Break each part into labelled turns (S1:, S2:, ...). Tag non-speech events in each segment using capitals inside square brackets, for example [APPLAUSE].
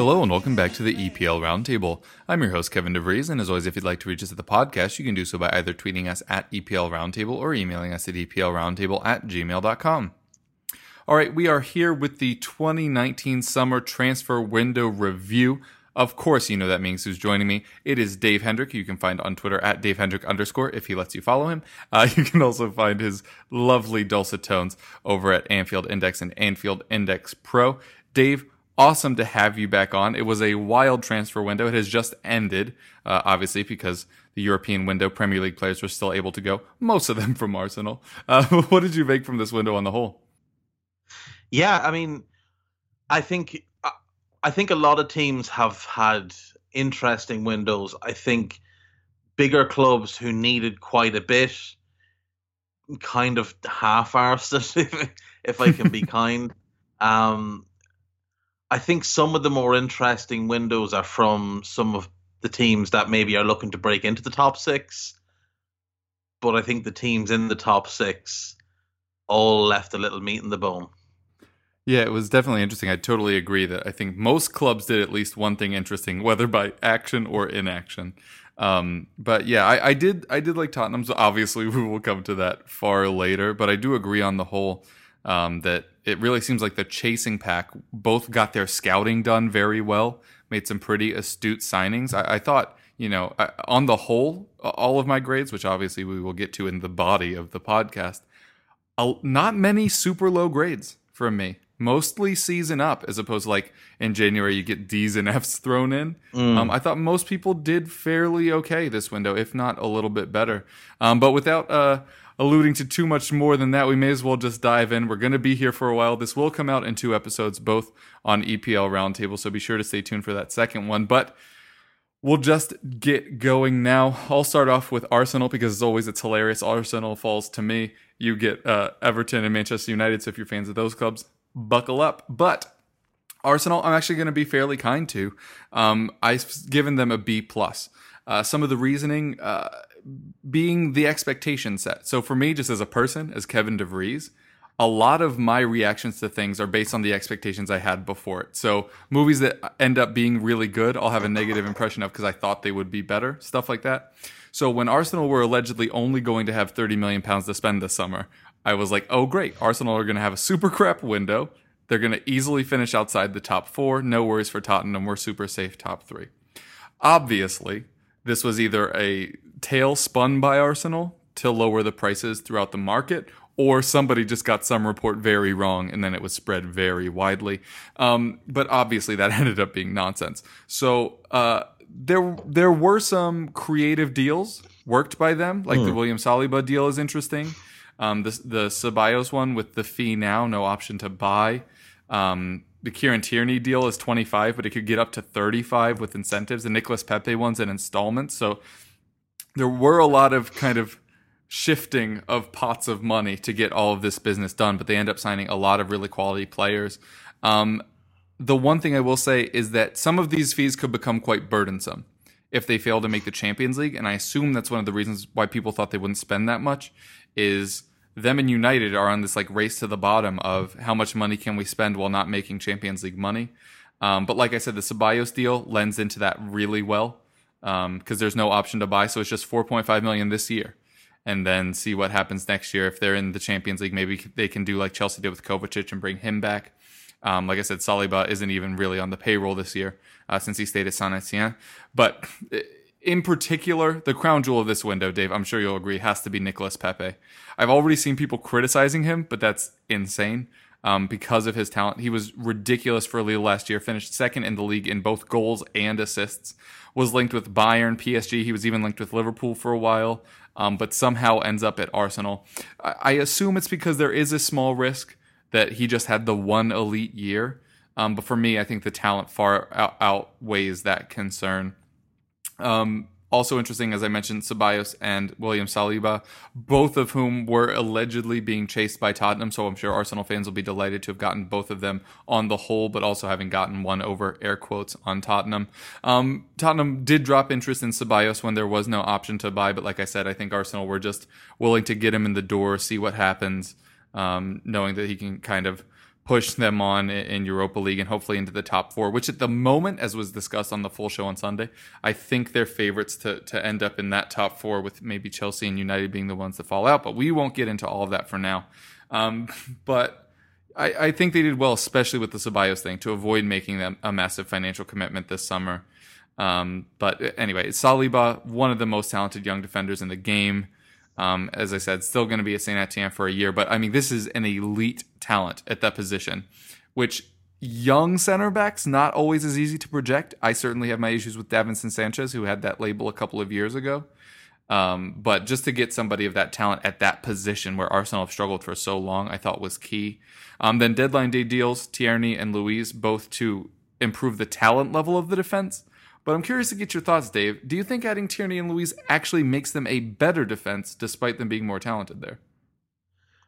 S1: Hello and welcome back to the EPL Roundtable. I'm your host, Kevin DeVries, and as always, if you'd like to reach us at the podcast, you can do so by either tweeting us at EPL Roundtable or emailing us at EPLRoundtable at gmail.com. All right, we are here with the 2019 summer transfer window review. Of course, you know that means who's joining me. It is Dave Hendrick. You can find on Twitter at Dave Hendrick underscore if he lets you follow him. [LAUGHS] Uh, you can also find his lovely dulcet tones over at Anfield Index and Anfield Index Pro. Dave, awesome to have you back on. It was a wild transfer window. It has just ended, uh, obviously, because the European window Premier League players were still able to go, most of them [LAUGHS] from Arsenal. Uh, [LAUGHS] what did you make from this window on the whole?
S2: Yeah, I mean, I think I- I think a lot of teams have had interesting windows. I think bigger clubs who needed quite a bit kind of half-arsed it, [LAUGHS] if, if I can be kind. Um, I think some of the more interesting windows are from some of the teams that maybe are looking to break into the top six. But I think the teams in the top six all left a little meat in the bone.
S1: Yeah, it was definitely interesting. I totally agree that I think most clubs did at least one thing interesting, [LAUGHS] whether by action or inaction. Um, but yeah, I, I did I did like Tottenham's. Obviously, [LAUGHS] we will come to that far later. But I do agree on the whole um, that it really seems like the chasing pack both got their scouting done very well, made some pretty astute signings. I, I thought you know I, on the whole, all of my grades, which obviously we will get to in the body of the podcast, not many super low grades from me. Mostly season up, as opposed to like in January you get D's and F's thrown in. Um, I thought most people did fairly okay this window, if not a little bit better. Um, but without uh, alluding to too much more than that, we may as well just dive in. We're going to be here for a while. This will come out in two episodes, both on EPL Roundtable, so be sure to stay tuned for that second one. But We'll just get going now. I'll start off with Arsenal because as always it's hilarious. Arsenal falls to me. You get uh, Everton and Manchester United. So if you're fans of those clubs, buckle up. But Arsenal, I'm actually going to be fairly kind to. Um, I've given them a B plus. Uh, some of the reasoning uh, being the expectation set. So for me, just as a person, as Kevin DeVries, a lot of my reactions to things are based on the expectations I had before it. So movies that end up being really good, I'll have a negative impression of because I thought they would be better, stuff like that. So when Arsenal were allegedly only going to have 30 million pounds to spend this summer, I was like, "Oh great, Arsenal are going to have a super crap window. They're going to easily finish outside the top 4. No worries for Tottenham. We're super safe top 3." Obviously, this was either a tale spun by Arsenal to lower the prices throughout the market, or somebody just got some report very wrong and then it was spread very widely. Um, but obviously, that [LAUGHS] ended up being nonsense. So uh, there there were some creative deals worked by them, like the William Saliba deal is interesting. Um, the the Ceballos one with the fee now, no option to buy. Um, the Kieran Tierney deal is 25, but it could get up to 35 with incentives. The Nicolas Pepe one's in installments. So there were a lot of kind of shifting of pots of money to get all of this business done, but they end up signing a lot of really quality players. Um, the one thing I will say is that some of these fees could become quite burdensome if they fail to make the Champions League, and I assume that's one of the reasons why people thought they wouldn't spend that much. Is them and United are on this like race to the bottom of how much money can we spend while not making Champions League money. Um, but like I said, the Ceballos deal lends into that really well because there's no option to buy, so it's just 4.5 million this year, and then see what happens next year if they're in the Champions League. Maybe they can do like Chelsea did with Kovacic and bring him back. Um, like I said, Saliba isn't even really on the payroll this year uh, since he stayed at Saint Etienne. But in particular, the crown jewel of this window, Dave, I'm sure you'll agree, has to be Nicolas Pepe. I've already seen people criticizing him, but that's insane. um, because of his talent. He was ridiculous for Lille last year, finished second in the league in both goals and assists, was linked with Bayern, PSG. He was even linked with Liverpool for a while, um, but somehow ends up at Arsenal. I, I assume it's because there is a small risk that he just had the one elite year. Um, but for me, I think the talent far out- outweighs that concern. Um, also interesting, as I mentioned, Ceballos and William Saliba, both of whom were allegedly being chased by Tottenham. So I'm sure Arsenal fans will be delighted to have gotten both of them on the whole, but also having gotten one over air quotes on Tottenham. Um, Tottenham did drop interest in Ceballos when there was no option to buy, but like I said, I think Arsenal were just willing to get him in the door, see what happens, um, knowing that he can kind of push them on in Europa League and hopefully into the top four, which at the moment, as was discussed on the full show on Sunday, I think they're favorites to, to end up in that top four with maybe Chelsea and United being the ones that fall out. But we won't get into all of that for now. Um, [LAUGHS] but I, I, think they did well, especially with the Ceballos thing, to avoid making them a massive financial commitment this summer. Um, but anyway, Saliba, one of the most talented young defenders in the game. Um, as I said, still going to be at Saint Etienne for a year, but I mean, this is an elite talent at that position, which young center backs not always as easy to project. I certainly have my issues with Davinson Sanchez, who had that label a couple of years ago. Um, but just to get somebody of that talent at that position where Arsenal have struggled for so long, I thought was key. Um, then deadline day deals, Tierney and Luiz, both to improve the talent level of the defense. But I'm curious to get your thoughts, Dave. Do you think adding Tierney and Luiz actually makes them a better defense despite them being more talented there?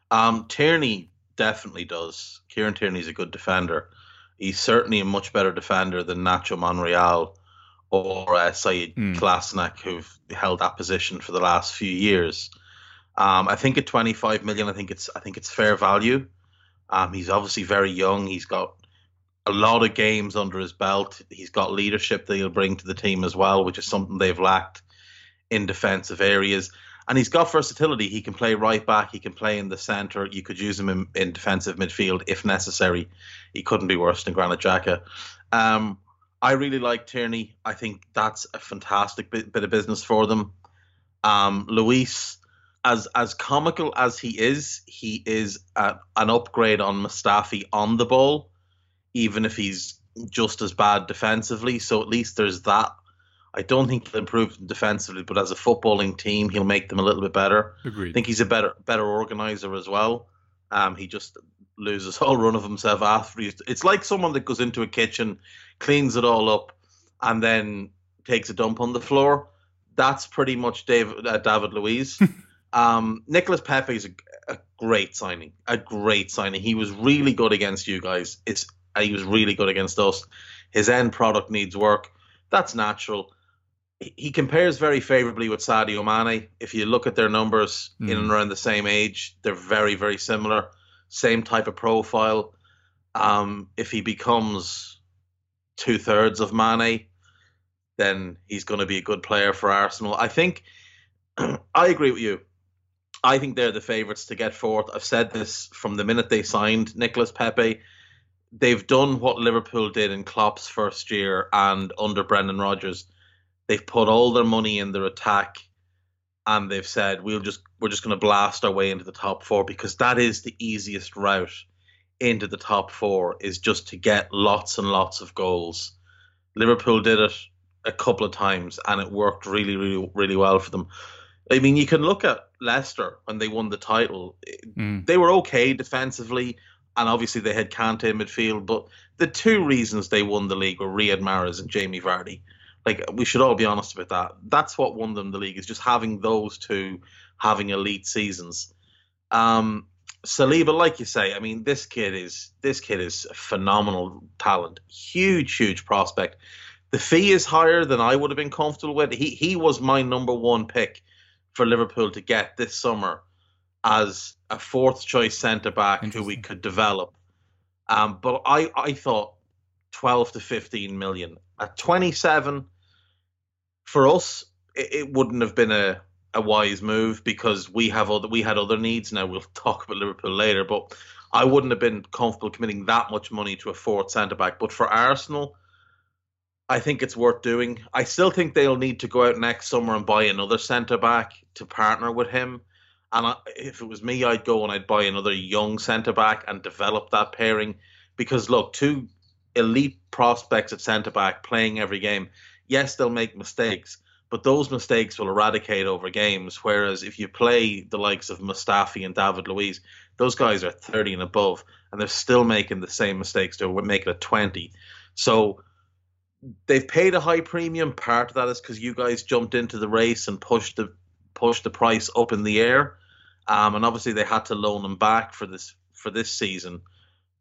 S2: Um, Tierney definitely does. Kieran Tierney's a good defender. He's certainly a much better defender than Nacho Monreal or uh, Sead mm. Who've held that position for the last few years. Um, I think at 25 million, I think it's I think it's fair value. Um, he's obviously very young. He's got a lot of games under his belt. He's got leadership that he'll bring to the team as well, which is something they've lacked in defensive areas. And he's got versatility. He can play right back. He can play in the centre. You could use him in, in defensive midfield if necessary. He couldn't be worse than Granit Xhaka. Um, I really like Tierney. I think that's a fantastic bit, bit of business for them. Um, Luiz, as as comical as he is, he is a, an upgrade on Mustafi on the ball even if he's just as bad defensively. So at least there's that. I don't think he'll improve defensively, but as a footballing team, he'll make them a little bit better.
S1: Agreed.
S2: I think he's a better better organizer as well. Um, he just loses all run of himself after. He's, it's like someone that goes into a kitchen, cleans it all up, and then takes a dump on the floor. That's pretty much David uh, David Luiz. [LAUGHS] um, Nicolas Pepe is a, a great signing, a great signing. He was really good against you guys. It's he was really good against us. His end product needs work. That's natural. He compares very favorably with Sadio Mane. If you look at their numbers mm. in and around the same age, they're very, very similar. Same type of profile. Um, if he becomes two thirds of Mane, then he's going to be a good player for Arsenal. I think [CLEARS THROAT] I agree with you. I think they're the favourites to get fourth. I've said this from the minute they signed Nicolas Pepe they've done what Liverpool did in Klopp's first year and under Brendan Rodgers. They've put all their money in their attack and they've said we'll just we're just going to blast our way into the top 4 because that is the easiest route into the top 4 is just to get lots and lots of goals. Liverpool did it a couple of times and it worked really really really well for them. I mean, you can look at Leicester when they won the title. Mm. They were okay defensively and obviously they had Kante in midfield. But the two reasons they won the league were Riyad Mahrez and Jamie Vardy. Like we should all be honest about that. That's what won them the league is just having those two having elite seasons. Um, Saliba, like you say, I mean, this kid is this kid is phenomenal talent, huge, huge prospect. The fee is higher than I would have been comfortable with. He he was my number one pick for Liverpool to get this summer as a fourth choice centre back who we could develop. Um, but I, I thought 12 to 15 million. At 27, for us, it, it wouldn't have been a, a wise move because we have other we had other needs. Now we'll [LAUGHS] talk about Liverpool later, but I wouldn't have been comfortable committing that much money to a fourth centre back. But for Arsenal, I think it's worth doing. I still think they'll need to go out next summer and buy another centre back to partner with him And I, if it was me, I'd go and I'd buy another young centre back and develop that pairing. Because look, two elite prospects at centre back playing every game, yes, they'll make mistakes, but those mistakes will eradicate over games. Whereas if you play the likes of Mustafi and David Luiz, those guys are 30 and above, and they're still making the same mistakes. They're making a 20. So they've paid a high premium. Part of that is because you guys jumped into the race and pushed the pushed the price up in the air, um, and obviously they had to loan him back for this for this season.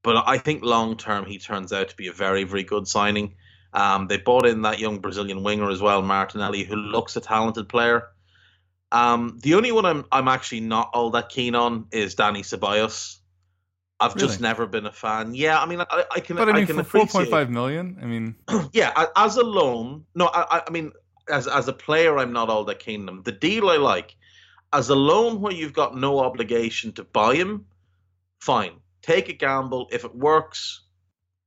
S2: But I think long term he turns out to be a very very good signing. Um, they bought in that young Brazilian winger as well, Martinelli, who looks a talented player. Um, the only one I'm I'm actually not all that keen on is Dani Ceballos. I've just never been a fan. Yeah, I mean, I, I can.
S1: But I mean,
S2: can
S1: for four point five million, I mean, [CLEARS THROAT]
S2: yeah, as a loan, no, I, I- I mean, as as a player, I'm not all that keen on him. The deal I like, as a loan where you've got no obligation to buy him, fine, take a gamble. If it works,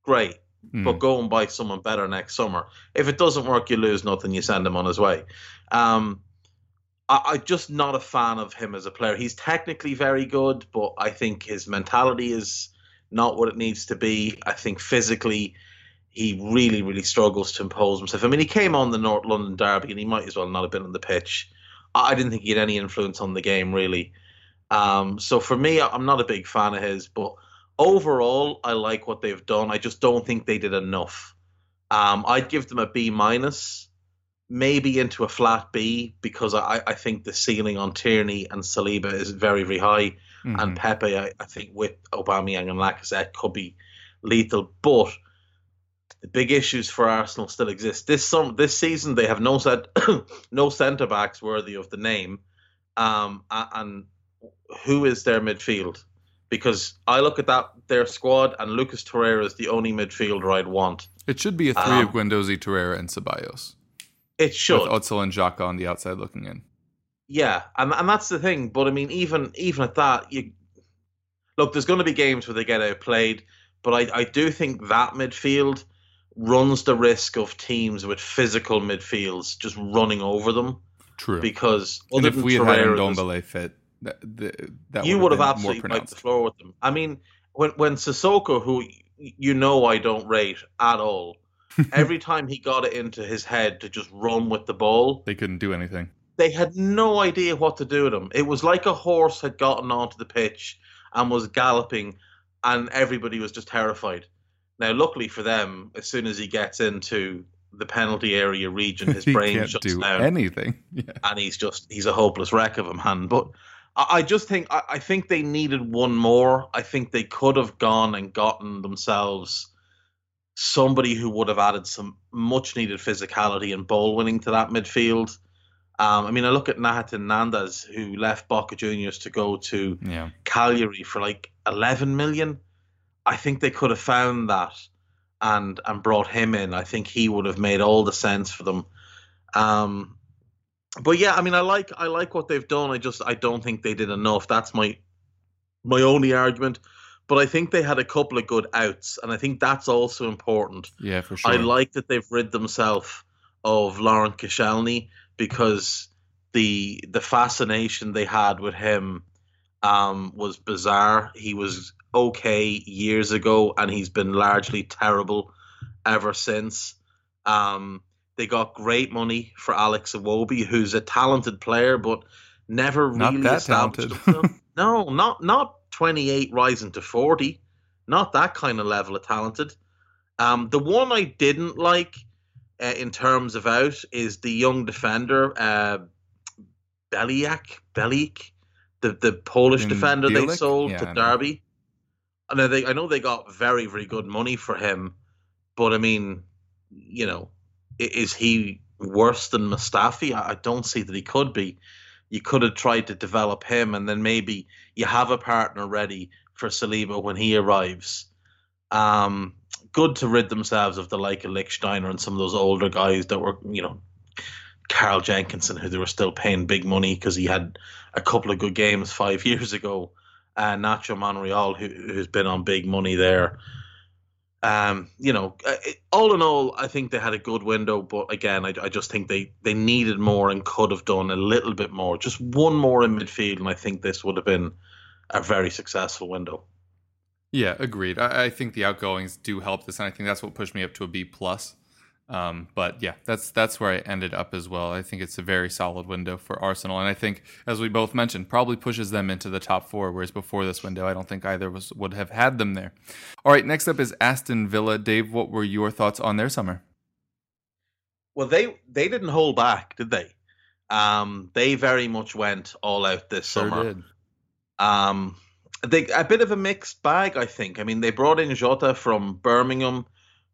S2: great,
S1: mm,
S2: but go and buy someone better next summer. If it doesn't work, you lose nothing. You send him on his way. Um, I, I'm just not a fan of him as a player. He's technically very good, but I think his mentality is not what it needs to be. I think physically, he really, really struggles to impose himself. I mean, he came on the North London Derby, and he might as well not have been on the pitch. I didn't think he had any influence on the game, really. Um, so for me, I'm not a big fan of his, but overall, I like what they've done. I just don't think they did enough. Um, I'd give them a B minus, maybe into a flat B, because I, I think the ceiling on Tierney and Saliba is very, very high
S1: mhm.
S2: and Pepe, I, I think with Aubameyang and Lacazette could be lethal. But the big issues for Arsenal still exist. This some this season they have no set, [COUGHS] no centre backs worthy of the name, um, and who is their midfield? Because I look at that their squad and Lucas Torreira is the only midfielder I'd want.
S1: it should be a three
S2: um,
S1: of Guendouzi, Torreira, and Ceballos
S2: It should.
S1: with Ozil and Xhaka on the outside looking in.
S2: Yeah, and and that's the thing. But I mean, even even at that, you look. There's going to be games where they get outplayed, but I I do think that midfield runs the risk of teams with physical midfields just running over them
S1: True.
S2: because
S1: and if we had had
S2: Torreira, there's-
S1: Ndombele fit, that, that, that
S2: you would have absolutely wiped the floor with them. I mean, when when Sissoko, who you know I don't rate at all, [LAUGHS] every time he got it into his head to just run with the ball,
S1: They couldn't do anything.
S2: they had no idea what to do with him. It was like a horse had gotten onto the pitch and was galloping, and everybody was just terrified. Now, luckily for them, as soon as he gets into the penalty area region, [LAUGHS] his brain
S1: can't
S2: shuts
S1: do
S2: down,
S1: anything. [LAUGHS] Yeah.
S2: and he's just he's a hopeless wreck of a man. But I, I just think I, I think they needed one more. I think they could have gone and gotten themselves somebody who would have added some much needed physicality and ball winning to that midfield. Um, I mean, I look at Nahitan Nandez, who left Boca Juniors to go to
S1: Yeah.
S2: Cagliari for like 11 million. I think they could have found that and and brought him in. I think he would have made all the sense for them. Um, but yeah, I mean, I like I like what they've done. I just I don't think they did enough. That's my my only argument. But I think they had a couple of good outs, and I think that's also important.
S1: Yeah, for sure.
S2: I like that they've rid themselves of Laurent Koscielny because the the fascination they had with him um, was bizarre. He was okay years ago, and he's been largely terrible ever since. Um, they got great money for Alex Iwobi, who's a talented player, but never
S1: Not
S2: really established himself. [LAUGHS] no, not not twenty eight rising to forty, not that kind of level of talented. Um, the one I didn't like uh, in terms of out is the young defender, uh, Beliak, Belik, the the Polish
S1: In
S2: defender they sold
S1: Yeah,
S2: to
S1: know.
S2: Derby. I they I know they got very very good money for him, but I mean, you know, is he worse than Mustafi? I I don't see that he could be. You could have tried to develop him, and then maybe you have a partner ready for Saliba when he arrives. Um, good to rid themselves of the like of Lichtsteiner and some of those older guys that were, you know, Carl Jenkinson, who they were still paying big money because he had a couple of good games five [LAUGHS] years ago. Uh, Nacho Monreal, who, who's been on big money there. Um, you know, uh, all in all, I think they had a good window, but again, I, I just think they they needed more and could have done a little bit more, just one more in midfield, and I think this would have been a very successful window.
S1: Yeah, agreed. I, I think the outgoings do help this, and I think that's what pushed me up to a B plus. Um, but yeah, that's that's where I ended up as well. I think it's a very solid window for Arsenal, and I think, as we both mentioned, probably pushes them into the top four. Whereas before this window, I don't think either of us would have had them there. All right, next up is Aston Villa. Dave, what were your thoughts on their summer?
S2: Well, they they didn't hold back, did they? Um, they very much went all out this
S1: Sure
S2: summer.
S1: did.
S2: Um, they a bit of a mixed bag, I think. I mean, they brought in Jota from Birmingham,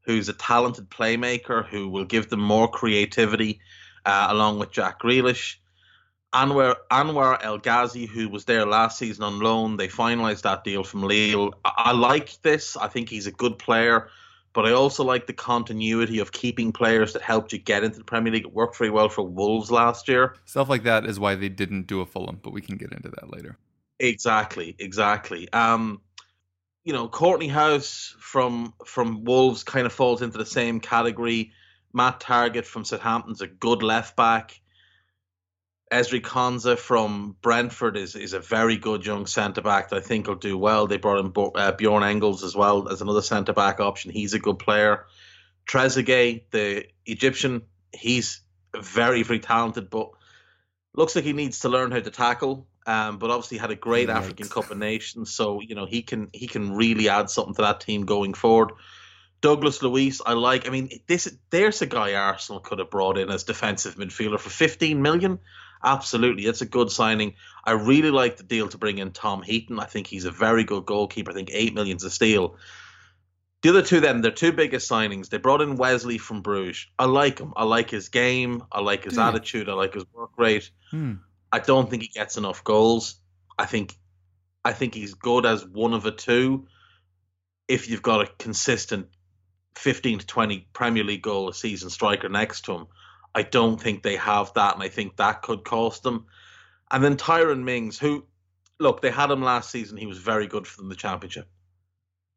S2: who's a talented playmaker who will give them more creativity, uh, along with Jack Grealish. Anwar Anwar El Ghazi, who was there last season on loan, they finalised that deal from Lille. I, I like this. I think he's a good player, but I also like the continuity of keeping players that helped you get into the Premier League. It worked very well for Wolves last year.
S1: Stuff like that is why they didn't do a Fulham, but we can get into that later.
S2: Exactly, exactly. Um, you know, Kortney Hause from from Wolves kind of falls into the same category. Matt Targett from Southampton's a good left back. Ezri Konsa from Brentford is, is a very good young centre back that I think will do well. They brought in uh, Bjorn Engels as well as another centre back option. He's a good player. Trezeguet, the Egyptian, he's very very talented, but looks like he needs to learn how to tackle. Um, but obviously had a great
S1: Yikes.
S2: African Cup of Nations, so you know he can he can really add something to that team going forward. Douglas Luiz, I like. I mean, this there's a guy Arsenal could have brought in as defensive midfielder for 15 million. Absolutely, it's a good signing. I really like the deal to bring in Tom Heaton. I think he's a very good goalkeeper. I think eight million's a steal. The other two, then, their two biggest signings. They brought in Wesley from Bruges. I like him. I like his game. I like his
S1: you?
S2: attitude. I like his work rate.
S1: Hmm.
S2: I don't think he gets enough goals. I think I think he's good as one of a two if you've got a consistent 15 to 20 Premier League goal a season striker next to him. I don't think they have that, and I think that could cost them. And then Tyrone Mings, who, look, they had him last season. He was very good for them the championship.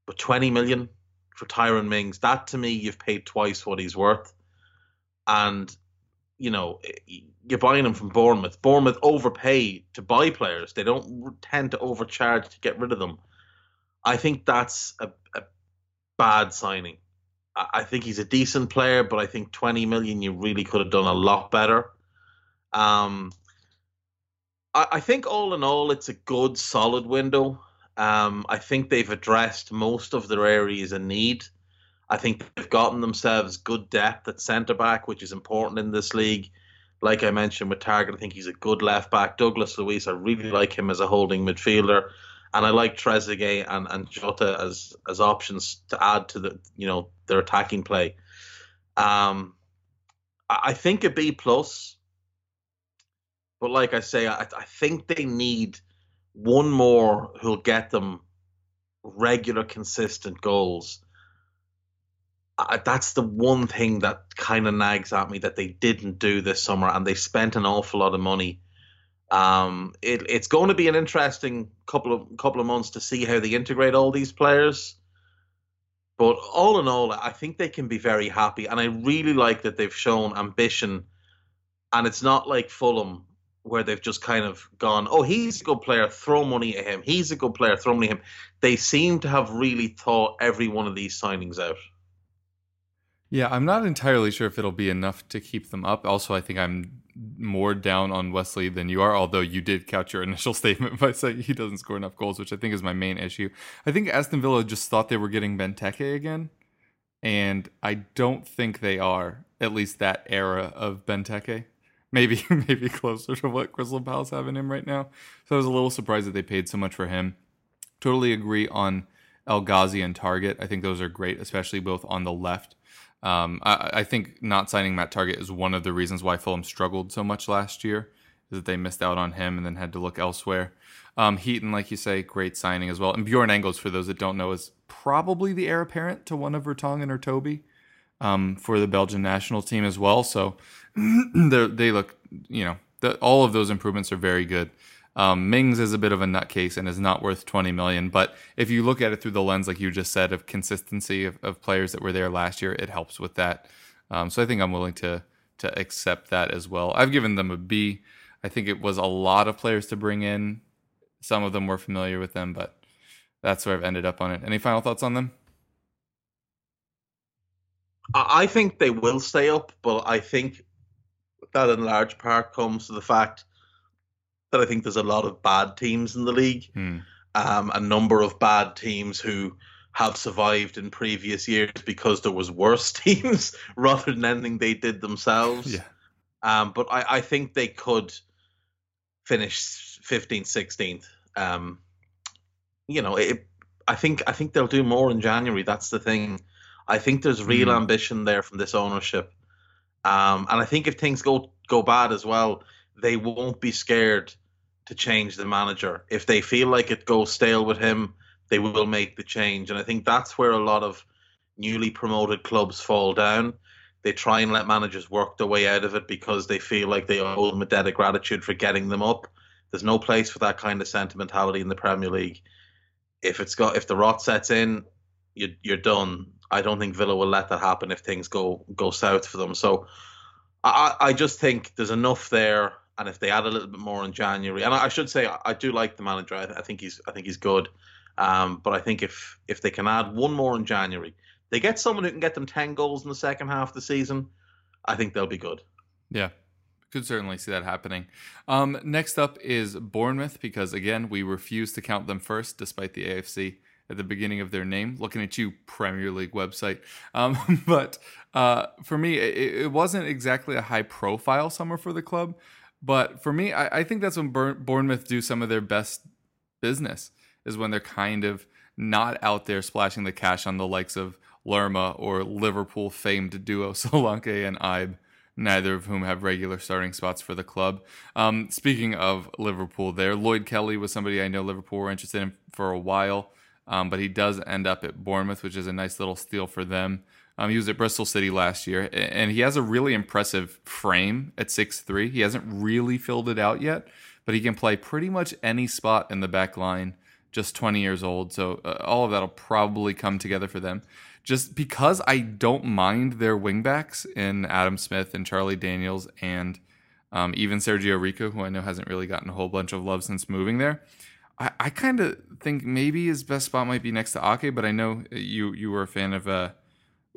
S2: But 20 million for Tyrone Mings, that to me, you've paid twice what he's worth. And, you know, you're buying him from Bournemouth. Bournemouth overpay to buy players. They don't tend to overcharge to get rid of them. I think that's a, a bad signing. I, I think he's a decent player, but I think 20 million you really could have done a lot better. Um, I, I think all in all, it's a good, solid window. Um, I think they've addressed most of their areas in need. I think they've gotten themselves good depth at centre back, which is important in this league. Like I mentioned with Targett, I think he's a good left back. Douglas Luiz, I really like him as a holding midfielder, and I like Trezeguet and, and Jota as as options to add to the you know their attacking play. Um, I, I think a B plus, but like I say, I, I think they need one more who'll get them regular, consistent goals. I, that's the one thing that kind of nags at me that they didn't do this summer, and they spent an awful lot of money. Um, it, it's going to be an interesting couple of couple of months to see how they integrate all these players. But all in all, I think they can be very happy, and I really like that they've shown ambition. And it's not like Fulham, where they've just kind of gone, "Oh, he's a good player, throw money at him. He's a good player, throw money at him." They seem to have really thought every one of these signings out.
S1: Yeah, I'm not entirely sure if it'll be enough to keep them up. Also, I think I'm more down on Wesley than you are, although you did couch your [LAUGHS] initial statement by saying he doesn't score enough goals, which I think is my main issue. I think Aston Villa just thought they were getting Benteke again, and I don't think they are, at least that era of Benteke. Maybe [LAUGHS] maybe closer to what Crystal Palace have in him right now. So I was a little surprised that they paid so much for him. Totally agree on El Ghazi and Targett. I think those are great, especially both on the left. Um, I, I think not signing Matt Targett is one of the reasons why Fulham struggled so much last year, is that they missed out on him and then had to look elsewhere. Um, Heaton, like you say, great signing as well. And Bjorn Engels, for those that don't know, is probably the heir apparent to one of Vertonghen or Toby um, for the Belgian national team as well. So [CLEARS THROAT] they look, you know, the, all of those improvements are very good. Um, Mings is a bit of a nutcase and is not worth 20 million. But if you look at it through the lens, like you just said, of consistency of, of players that were there last year, it helps with that. Um, so I think I'm willing to to accept that as well. I've given them a B. I think it was a lot of players to bring in. Some of them were familiar with them, but that's where I've ended up on it. Any final thoughts on them?
S2: I think they will stay up, but I think that in large part comes to the fact that I think there's a lot of bad teams in the league,
S1: Hmm.
S2: um, a number of bad teams who have survived in previous years because there was worse [LAUGHS] teams rather than anything they did themselves.
S1: Yeah.
S2: Um, but I, I think they could finish 15th, 16th. Um, you know, it, I think I think they'll do more in January. That's the thing. I think there's real
S1: Mm.
S2: ambition there from this ownership, um, and I think if things go go bad as well, they won't be scared to change the manager. If they feel like it goes stale with him, they will make the change. And I think that's where a lot of newly promoted clubs fall down. They try and let managers work their way out of it because they feel like they owe them a debt of gratitude for getting them up. There's no place for that kind of sentimentality in the Premier League. If it's got if the rot sets in, you, you're done. I don't think Villa will let that happen if things go go south for them. So I, I just think there's enough there, and if they add a little bit more in January, and I, I should say I, I do like the manager. I, I think he's I think he's good. Um, but I think if if they can add one more in January, they get someone who can get them ten goals in the second half of the season. I think they'll be good.
S1: Yeah, could certainly see that happening. Um, next up is Bournemouth because again we refuse to count them first, despite the AFC at the beginning of their name. Looking at you, Premier League website. Um, [LAUGHS] but uh, for me, it, it wasn't exactly a high-profile summer for the club. But for me, I, I think that's when Bour- Bournemouth do some of their best business is when they're kind of not out there splashing the cash on the likes of Lerma or Liverpool famed duo [LAUGHS] Solanke and Ibe, neither of whom have regular starting spots for the club. Um, speaking of Liverpool, there, Lloyd Kelly was somebody I know Liverpool were interested in for a while, um, but he does end up at Bournemouth, which is a nice little steal for them. Um, he was at Bristol City last year, and he has a really impressive frame at 6'3. He hasn't really filled it out yet, but he can play pretty much any spot in the back line just 20 years old. So uh, all of that'll probably come together for them. Just because I don't mind their wingbacks in Adam Smith and Charlie Daniels and um, even Sergio Rico, who I know hasn't really gotten a whole bunch of love since moving there. I, I kind of think maybe his best spot might be next to Ake, but I know you you were a fan of uh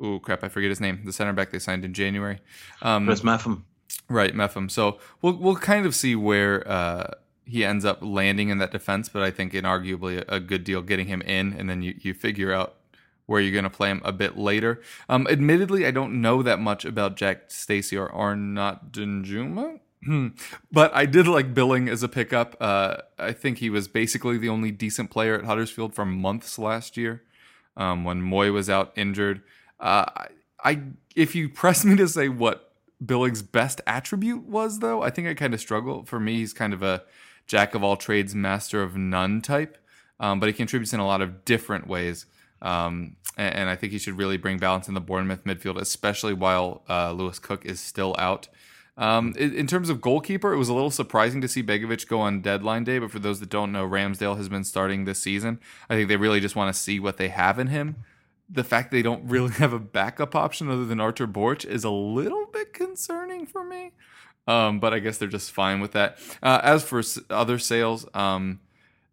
S1: oh crap I forget his name the center back they signed in January. Um,
S2: Chris Mepham.
S1: Right, Meffam. So we'll we'll kind of see where uh, he ends up landing in that defense, but I think inarguably a, a good deal getting him in, and then you, you figure out where you're going to play him a bit later. Um, admittedly, I don't know that much about Jack Stacey or Arnaut Danjuma. Hmm. [CLEARS THROAT] But I did like Billing as a pickup. Uh, I think he was basically the only decent player at Huddersfield for months last year um, when Mooy was out injured. Uh, I, if you press [LAUGHS] me to say what Billing's best attribute was, though, I think I kind of struggle. For me, he's kind of a jack of all trades, master of none type, um, but he contributes in a lot of different ways. Um, and, and I think he should really bring balance in the Bournemouth midfield, especially while uh, Lewis Cook is still out. Um, in, in terms of goalkeeper, it was a little surprising to see Begovic go on deadline day. But for those that don't know, Ramsdale has been starting this season. I think they really just want to see what they have in him. The fact they don't really have a backup option other than Artur Boruc is a little bit concerning for me. Um, but I guess they're just fine with that. Uh, as for s- other sales, um,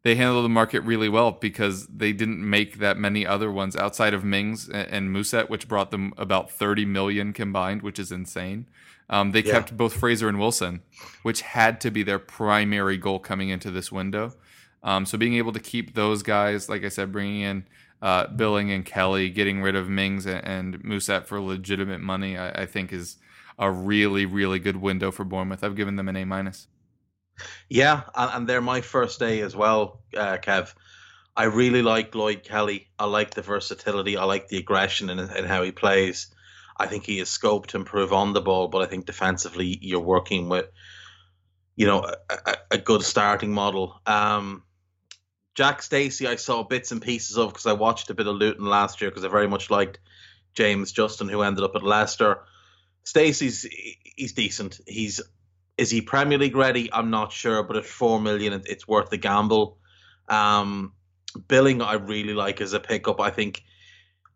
S1: they handled the market really well because they didn't make that many other ones outside of Mings and, and Mousset, which brought them about 30 million combined, which is insane. Um, they
S2: Yeah.
S1: kept both Fraser and Wilson, which had to be their primary goal coming into this window. Um, so being able to keep those guys, like I said, bringing in uh, Billing and Kelly, getting rid of Mings and, and Mousset for legitimate money, I, I think is a really, really good window for Bournemouth. I've given them an A minus.
S2: Yeah, and, and they're my first day as well, uh, Kev. I really like Lloyd Kelly. I like the versatility. I like the aggression in how he plays. I think he has scope to improve on the ball, but I think defensively you're working with, you know, a, a, a good starting model. Um, Jack Stacey, I saw bits and pieces of because I watched a bit of Luton last year because I very much liked James Justin, who ended up at Leicester. Stacey's he's decent. He's Is he Premier League ready? I'm not sure, but at four million, it's worth the gamble. Um, Billing, I really like as a pickup. I think,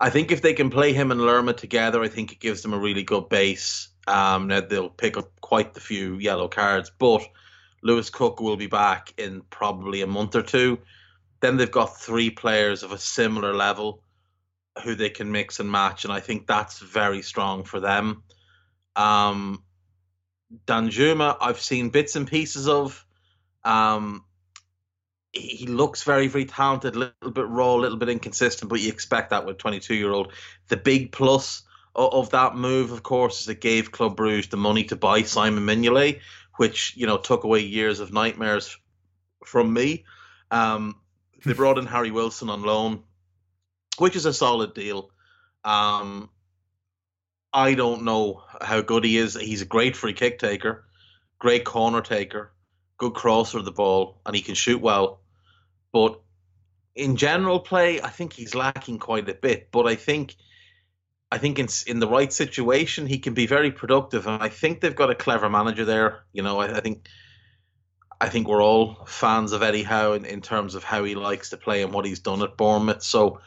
S2: I think if they can play him and Lerma together, I think it gives them a really good base. Um, now they'll pick up quite the few yellow cards, but Lewis Cook will be back in probably a month or two. Then they've got three players of a similar level who they can mix and match, and I think that's very strong for them. Um, Danjuma, I've seen bits and pieces of. Um, he looks very, very talented, a little bit raw, a little bit inconsistent, but you expect that with 22 year old. The big plus of, of, that move, of course, is it gave Club Bruges the money to buy Simon Mignolet, which you know took away years of nightmares from me. Um, they brought in Harry Wilson on loan, which is a solid deal. Um, I don't know how good he is. He's a great free kick taker, great corner taker, good crosser of the ball, and he can shoot well. But in general play, I think he's lacking quite a bit. But I think, I think in in the right situation, he can be very productive. And I think they've got a clever manager there. You know, I, I think, I think we're all fans of Eddie Howe in, in terms of how he likes to play and what he's done at Bournemouth. So.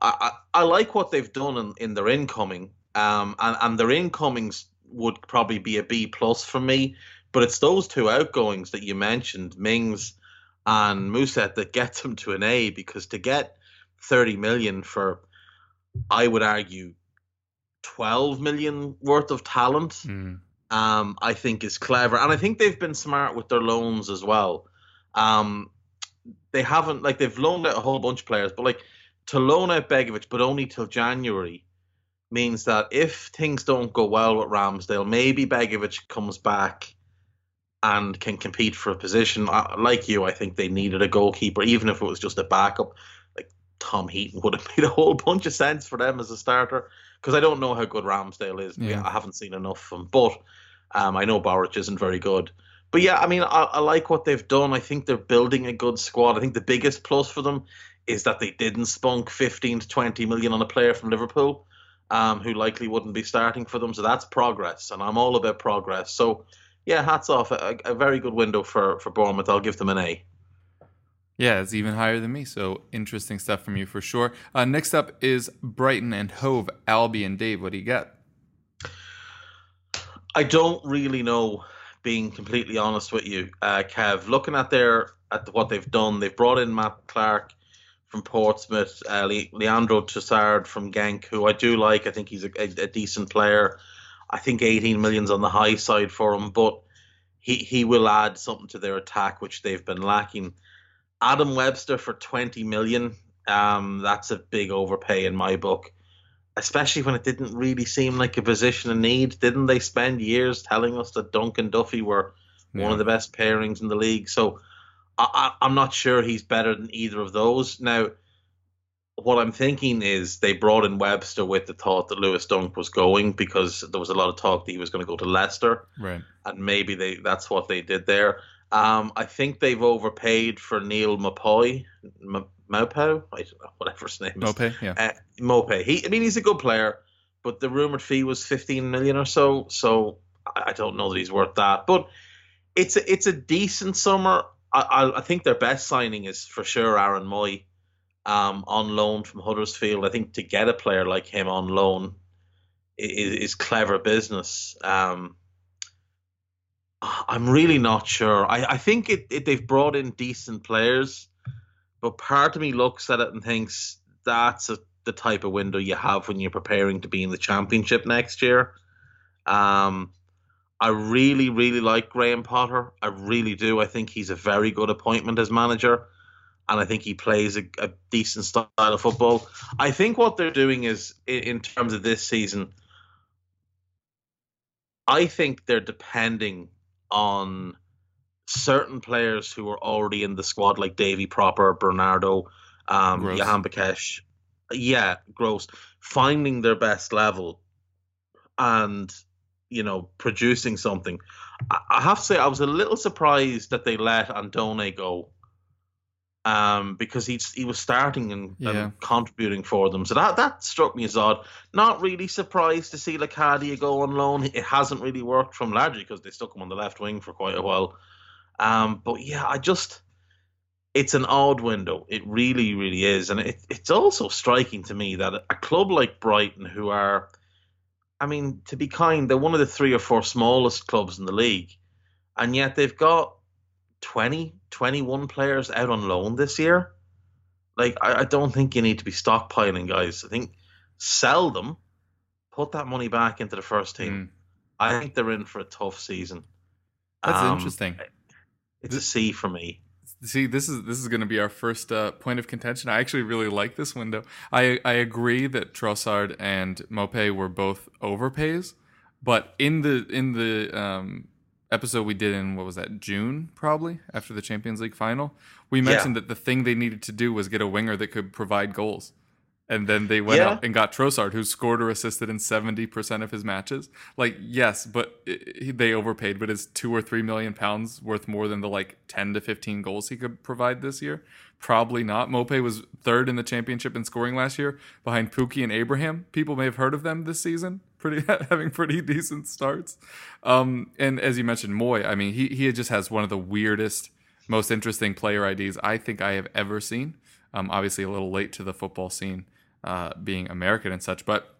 S2: I, I, I like what they've done in, in their incoming, um, and, and their incomings would probably be a B plus for me. But it's those two outgoings that you mentioned, Mings and Mousset, that gets them to an A because to get 30 million for, I would argue, 12 million worth of talent,
S1: Mm.
S2: Um, I think is clever. And I think they've been smart with their loans as well. Um, they haven't, like, they've loaned out a whole bunch of players, but like to loan out Begovic, but only till January means that if things don't go well with Ramsdale, maybe Begovic comes back and can compete for a position. Uh, Like you, I think they needed a goalkeeper, even if it was just a backup. Like Tom Heaton would have [LAUGHS] made a whole bunch of sense for them as a starter because I don't know how good Ramsdale is.
S1: Yeah.
S2: I haven't seen enough of him, but um, I know Boruc isn't very good. But yeah, I mean, I, I like what they've done. I think they're building a good squad. I think the biggest plus for them is that they didn't spunk 15 to 20 million on a player from Liverpool um, who likely wouldn't be starting for them. So that's progress, and I'm all about progress. So, yeah, hats off. A, a very good window for, for Bournemouth. I'll give them an A.
S1: Yeah, it's even higher than me. So interesting stuff from you for sure. Uh, next up is Brighton and Hove Albion. Dave, what do you got?
S2: I don't really know, being completely honest with you, uh, Kev. Looking at their at what they've done, they've brought in Matt Clarke from Portsmouth, uh, Le- Leandro Trossard from Genk, who I do like. I think he's a, a, a decent player. I think 18 million's on the high side for him, but he he will add something to their attack, which they've been lacking. Adam Webster for 20 million. Um, that's a big overpay in my book, especially when it didn't really seem like a position of need. Didn't they spend years telling us that Dunk and Duffy were one of the best pairings in the league? So I, I, I'm not sure he's better than either of those. Now, what I'm thinking is they brought in Webster with the thought that Lewis Dunk was going because there was a lot of talk that he was going to go to Leicester
S1: Right.
S2: and maybe they that's what they did there. Um, I think they've overpaid for Neil Mapoy, M- Maupo, I don't know, whatever his name is.
S1: Mope, yeah.
S2: Uh, Mope. He, I mean, he's a good player, but the rumored fee was 15 million or so. So I, I don't know that he's worth that. But it's a, it's a decent summer. I, I, I think their best signing is for sure Aaron Mooy, um, on loan from Huddersfield. I think to get a player like him on loan is, is clever business. Um, I'm really not sure. I, I think it, it they've brought in decent players, but part of me looks at it and thinks that's a, the type of window you have when you're preparing to be in the championship next year. Um, I really, really like Graham Potter. I really do. I think he's a very good appointment as manager, and I think he plays a, a decent style of football. I think what they're doing is, in, in terms of this season, I think they're depending on certain players who are already in the squad, like Davy Propper, Bernardo, um,
S1: Gross.
S2: Johan Bakesh. Yeah, gross. Finding their best level and, you know, producing something. I, I have to say, I was a little surprised that they let Andone go. um, because he's he was starting and,
S1: Yeah.
S2: and contributing for them. So that that struck me as odd. Not really surprised to see Locadia go on loan. It hasn't really worked from largely because they stuck him on the left wing for quite a while. Um, but yeah, I just it's an odd window. It really, really is, and it, it's also striking to me that a club like Brighton, who are, I mean, to be kind, they're one of the three or four smallest clubs in the league, and yet they've got 20, 21 players out on loan this year. Like, I, I don't think you need to be stockpiling guys. I think sell them, put that money back into the first team.
S1: Mm.
S2: I think they're in for a tough season.
S1: That's
S2: Um,
S1: interesting.
S2: It's a C for me.
S1: See, this is this is going to be our first uh, point of contention. I actually really like this window. I I agree that Trossard and Maupay were both overpays, but in the in the um, episode we did in what was that June probably after the Champions League final, we
S2: Yeah.
S1: mentioned that the thing they needed to do was get a winger that could provide goals. And then they went
S2: Yeah.
S1: out and got Trossard, who scored or assisted in seventy percent of his matches. Like, yes, but i i- they overpaid. But is two or three million pounds worth more than the like ten to fifteen goals he could provide this year? Probably not. Maupay was third in the championship in scoring last year, behind Pukki and Abraham. People may have heard of them this season, pretty [LAUGHS] having pretty decent starts. Um, and as you mentioned, Mooy. I mean, he he just has one of the weirdest, most interesting player IDs I think I have ever seen. Um, obviously, a little late to the football scene, uh, being American and such. But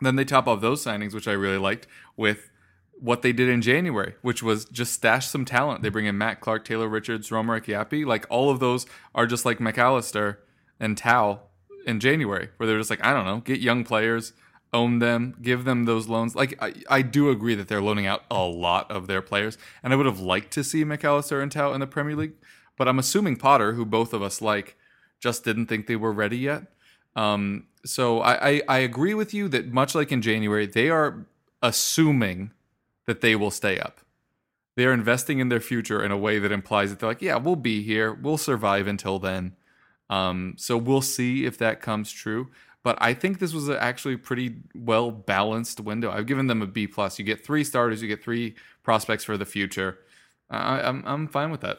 S1: then they top off those signings, which I really liked, with what they did in January, which was just stash some talent. They bring in Matt Clarke, Taylor Richards, Romer Kiapi. Like all of those are just like Mac Allister and Tau in January, where they're just like, I don't know, get young players, own them, give them those loans. Like I, I do agree that they're loaning out a lot of their players, and I would have liked to see Mac Allister and Tau in the Premier League, but I'm assuming Potter, who both of us like, just didn't think they were ready yet. Um, so I, I, I agree with you that much like in January, they are assuming that they will stay up. They are investing in their future in a way that implies that they're like, yeah, we'll be here, we'll survive until then. Um, so we'll see if that comes true. But I think this was actually pretty well balanced window. I've given them a B plus. You get three starters, you get three prospects for the future. I, I'm I'm fine with that.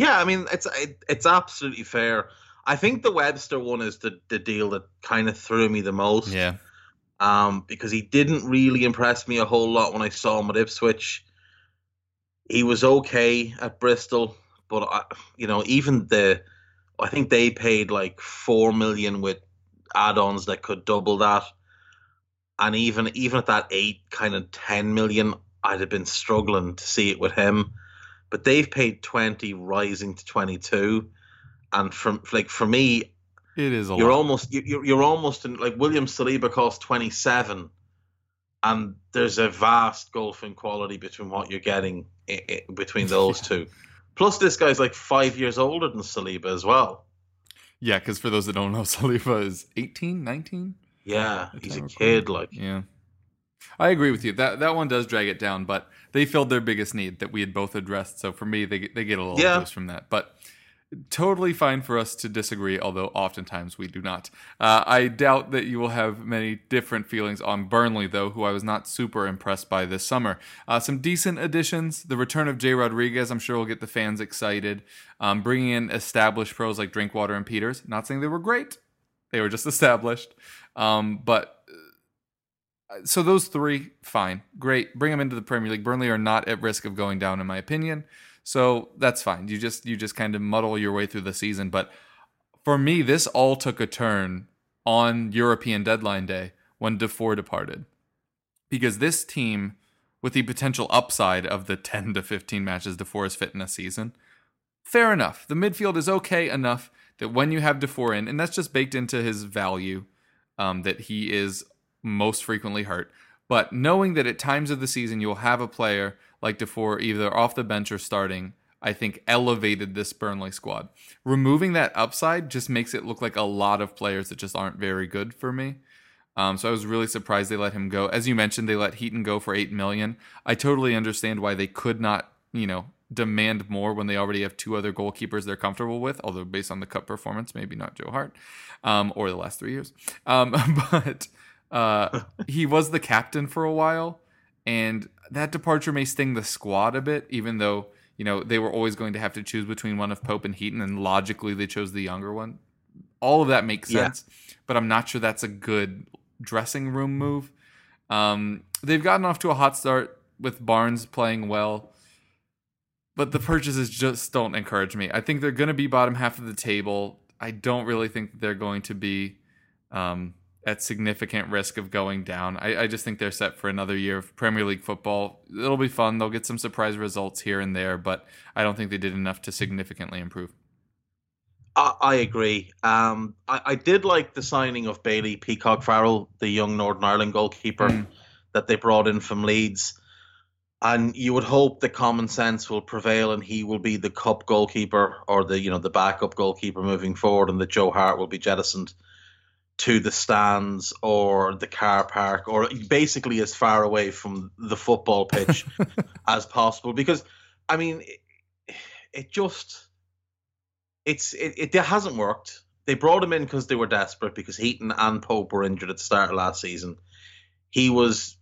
S2: Yeah, I mean it's it, it's absolutely fair. I think the Webster one is the the deal that kind of threw me the most.
S1: Yeah.
S2: Um, because he didn't really impress me a whole lot when I saw him at Ipswich. He was okay at Bristol, but I, you know, even the I think they paid like four million with add-ons that could double that, and even even at that eight kind of ten million, I'd have been struggling to see it with him. But they've paid twenty, rising to twenty-two, and from like for me,
S1: It is
S2: you're
S1: lot.
S2: almost you- you're you're almost in like William Saliba cost 27 and there's a vast gulf in quality between what you're getting i- i- between [LAUGHS] those two plus this guy's like 5 years older than Saliba as well
S1: Yeah, because for those that don't know, [LAUGHS] Saliba is 18, 19?
S2: yeah he's a kid like
S1: Yeah. I agree with you. That that one does drag it down, but they filled their biggest need that we had both addressed. So for me, they get- they get a little
S2: Yeah.
S1: boost from that. But totally fine for us to disagree, although oftentimes we do not. Uh, I doubt that you will have many different feelings on Burnley, though, who I was not super impressed by this summer. Uh, some decent additions. The return of Jay Rodriguez, I'm sure, will get the fans excited. Um, bringing in established pros like Drinkwater and Pieters. Not saying they were great, they were just established. Um, but so those three, fine, great. Bring them into the Premier League. Burnley are not at risk of going down, in my opinion. So that's fine. You just you just kind of muddle your way through the season. But for me, this all took a turn on European deadline day when Defour departed, because this team, with the potential upside of the [LAUGHS] 10 to 15 matches Defour is fit in a season, fair enough. The midfield is okay enough that when you have Defour in, and that's just baked into his value, um, that he is most frequently hurt. But knowing that at times of the season you'll have a player like Defour either off the bench or starting, I think elevated this Burnley squad. Removing that upside just makes it look like a lot of players that just aren't very good for me. Um, so I was really surprised they let him go. As you mentioned, they let Heaton go for eight million. I totally understand why they could not, you know, demand more when they already have two other goalkeepers they're comfortable with. Although based on the cup performance, maybe not Joe Hart um, or the last three years. Um, [LAUGHS] but uh, [LAUGHS] he was the captain for a while, and that departure may sting the squad a bit, even though you know they were always going to have to choose between one of Pope and Heaton, and logically they chose the younger one. All of that makes sense, yeah. but I'm not sure that's a good dressing room move. Um, they've gotten off to a hot start with Barnes playing well, but the purchases just don't encourage me. I think they're going to be bottom half of the table. I don't really think they're going to be um, at significant risk of going down. I, I, just think they're set for another year of Premier League football. It'll be fun. They'll get some surprise results here and there, but I don't think they did enough to significantly improve.
S2: I, I agree. Um, I, I, did like the signing of Bailey Peacock Farrell, the young Northern Ireland goalkeeper mm. that they brought in from Leeds. And you would hope that common sense will prevail, and he will be the cup goalkeeper or the you know the backup goalkeeper moving forward, and that Joe Hart will be jettisoned to the stands or the car park or basically as far away from the football pitch [LAUGHS] as possible. Because i mean it, it just it's it, it hasn't worked. They brought him in because they were desperate because heaton and pope were injured at the start of last season. He was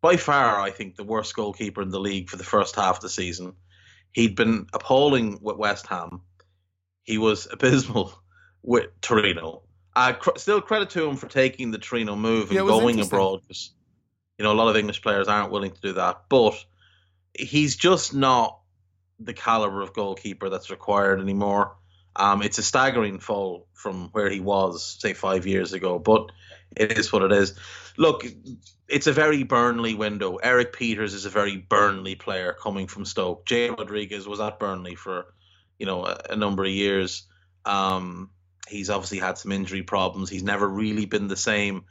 S2: by far i think the worst goalkeeper in the league for the first half of the season. He'd been appalling with west ham. He was abysmal with Torino. Uh, cr- still credit to him for taking the Torino move and yeah, going abroad because you know a lot of English players aren't willing to do that. But he's just not the caliber of goalkeeper that's required anymore. Um, it's a staggering fall from where he was, say, five years ago. But it is what it is. Look, it's a very Burnley window. Erik Pieters is a very Burnley player coming from Stoke. Jay Rodriguez was at Burnley for, you know, a, a number of years. Um, He's obviously had some injury problems. He's never really been the same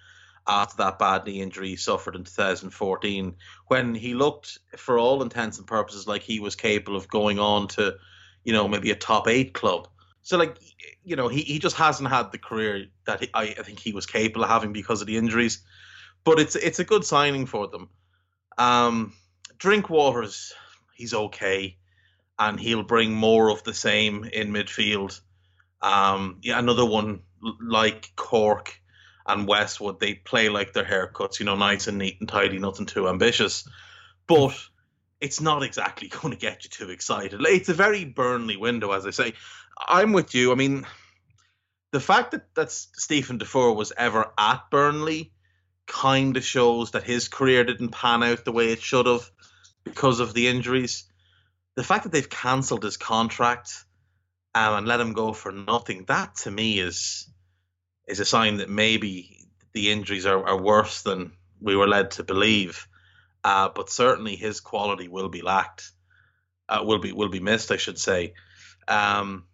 S2: after that bad knee injury he suffered in 2014 when he looked for all intents and purposes like he was capable of going on to you know maybe a top 8 club. So like you know he, he just hasn't had the career that he, I, I think he was capable of having because of the injuries. But it's it's a good signing for them. Um Drinkwaters he's okay. And he'll bring more of the same in midfield um, yeah, another one like Cork and Westwood, they play like their haircuts, you know, nice and neat and tidy, nothing too ambitious. But it's not exactly [LAUGHS] going to get you too excited. It's a very Burnley window, as I say. I'm with you. I mean, the fact that, that Stephen Defour was ever at Burnley kind of shows that his career didn't pan out the way it should have because of the injuries. The fact that they've cancelled his contract um, and let him go for nothing. That to me is is a sign that maybe the injuries are, are worse than we were led to believe. Uh, but certainly his quality will be lacked, uh, will be will be missed, I should say. Um,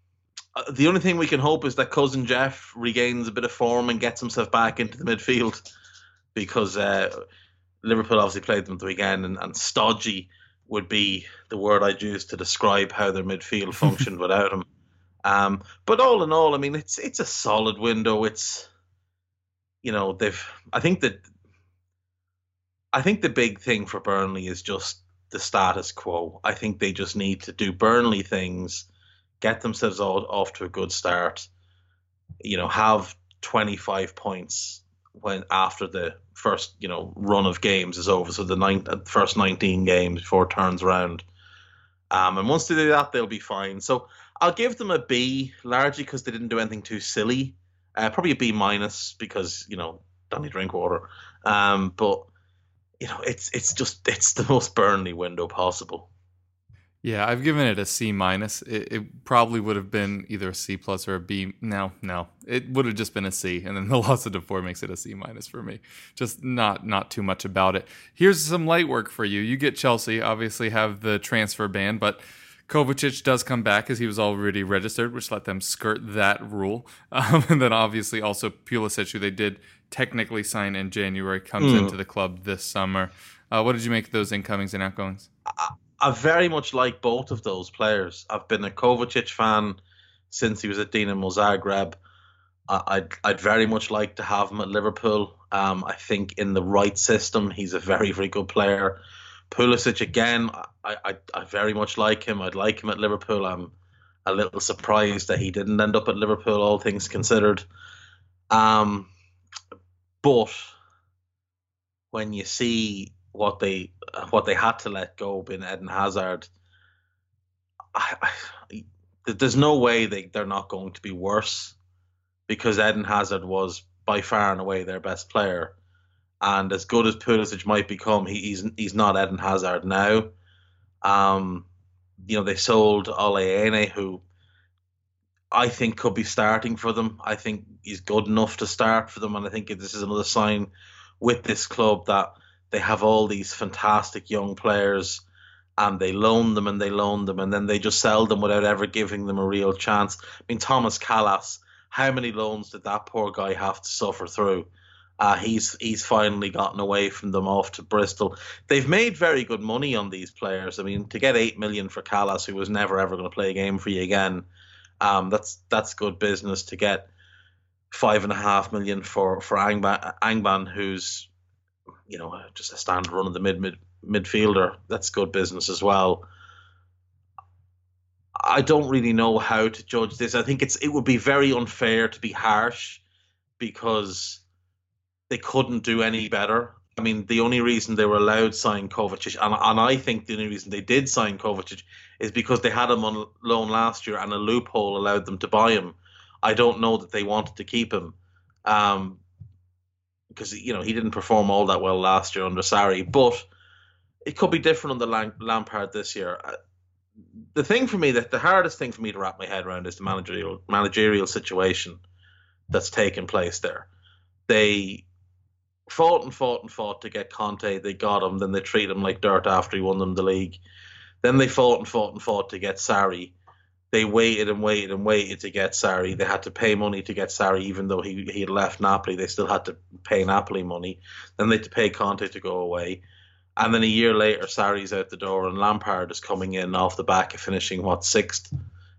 S2: uh, the only thing we can hope is that cousin Jeff regains a bit of form and gets himself back into the midfield, [LAUGHS] because uh, Liverpool obviously played them the weekend, and, and stodgy would be the word I'd use to describe how their midfield [LAUGHS] functioned without him. Um, but all in all, I mean, it's it's a solid window. It's you know they've. I think that I think the big thing for Burnley is just the status quo. I think they just need to do Burnley things, get themselves all, off to a good start. You know, have 25 points when after the first you know run of games is over. So the nine, first 19 games before it turns around. Um, and once they do that, they'll be fine. So I'll give them a B, largely because they didn't do anything too silly. Uh, probably a B minus because you know Danny Drinkwater. Um, but you know, it's it's just it's the most Burnley window possible.
S1: Yeah, I've given it a C minus. It, it probably would have been either a C plus or a B. No, no, it would have just been a C, and then [LAUGHS] the loss of Defour makes it a C minus for me. Just not not too much about it. Here's some light work for you. You get Chelsea, obviously have the transfer ban, but Kovacic does come back because he was already registered, which let them skirt that rule. [LAUGHS] Um, and then obviously also Pulisic, who they did technically sign in January, comes
S2: Mm.
S1: into the club this summer. Uh, what did you make of those incomings and outgoings?
S2: I very much like both of those players. I've been a Kovacic fan since he was at Dinamo Zagreb. I- I'd I'd very much like to have him at Liverpool. Um, I think in the right system, he's a very very good player. Pulisic again, I, I I very much like him. I'd like him at Liverpool. I'm a little surprised that he didn't end up at Liverpool, all things considered. Um, but when you see what they what they had to let go in Eden Hazard, I, I, there's no way they they're not going to be worse because Eden Hazard was by far and away their best player, and as good as Pulisic might become, he, he's he's not Eden Hazard now. Um, you know they sold Ole who I think could be starting for them. I think he's good enough to start for them, and I think this is another sign with this club that they have all these fantastic young players and they loan them and they loan them and then they just sell them without ever giving them a real chance. I mean, Tomas Kalas, how many loans did that poor guy have to suffer through? Uh, he's he's finally gotten away from them off to Bristol. They've made very good money on these players. I mean, to get eight million for Kalas, who was never ever going to play a game for you again, um, that's that's good business. To get five and a half million for for Angban, Angban who's you know just a standard run of the mid, mid midfielder. That's good business as well. I don't really know how to judge this. I think it's it would be very unfair to be harsh because they couldn't do any better. I mean, the only reason they were allowed to sign Kovacic, and, and I think the only reason they did sign Kovacic is because they had him on loan last year and a loophole allowed them to buy him. I don't know that they wanted to keep him. Um, because you know he didn't perform all that well last year under Sarri, but it could be different under Lam- Lampard this year. Uh, The thing for me that the hardest thing for me to wrap my head around is the managerial managerial situation that's taken place there. They fought and fought and fought to get Conte. They got him. Then they treat him like dirt after he won them the league. Then they fought and fought and fought to get Sarri. They waited and waited and waited to get Sarri. They had to pay money to get Sarri, even though he he had left Napoli. They still had to pay Napoli money. Then they had to pay Conte to go away. And then a year later, Sarri's out the door, and Lampard is coming in off the back of finishing what sixth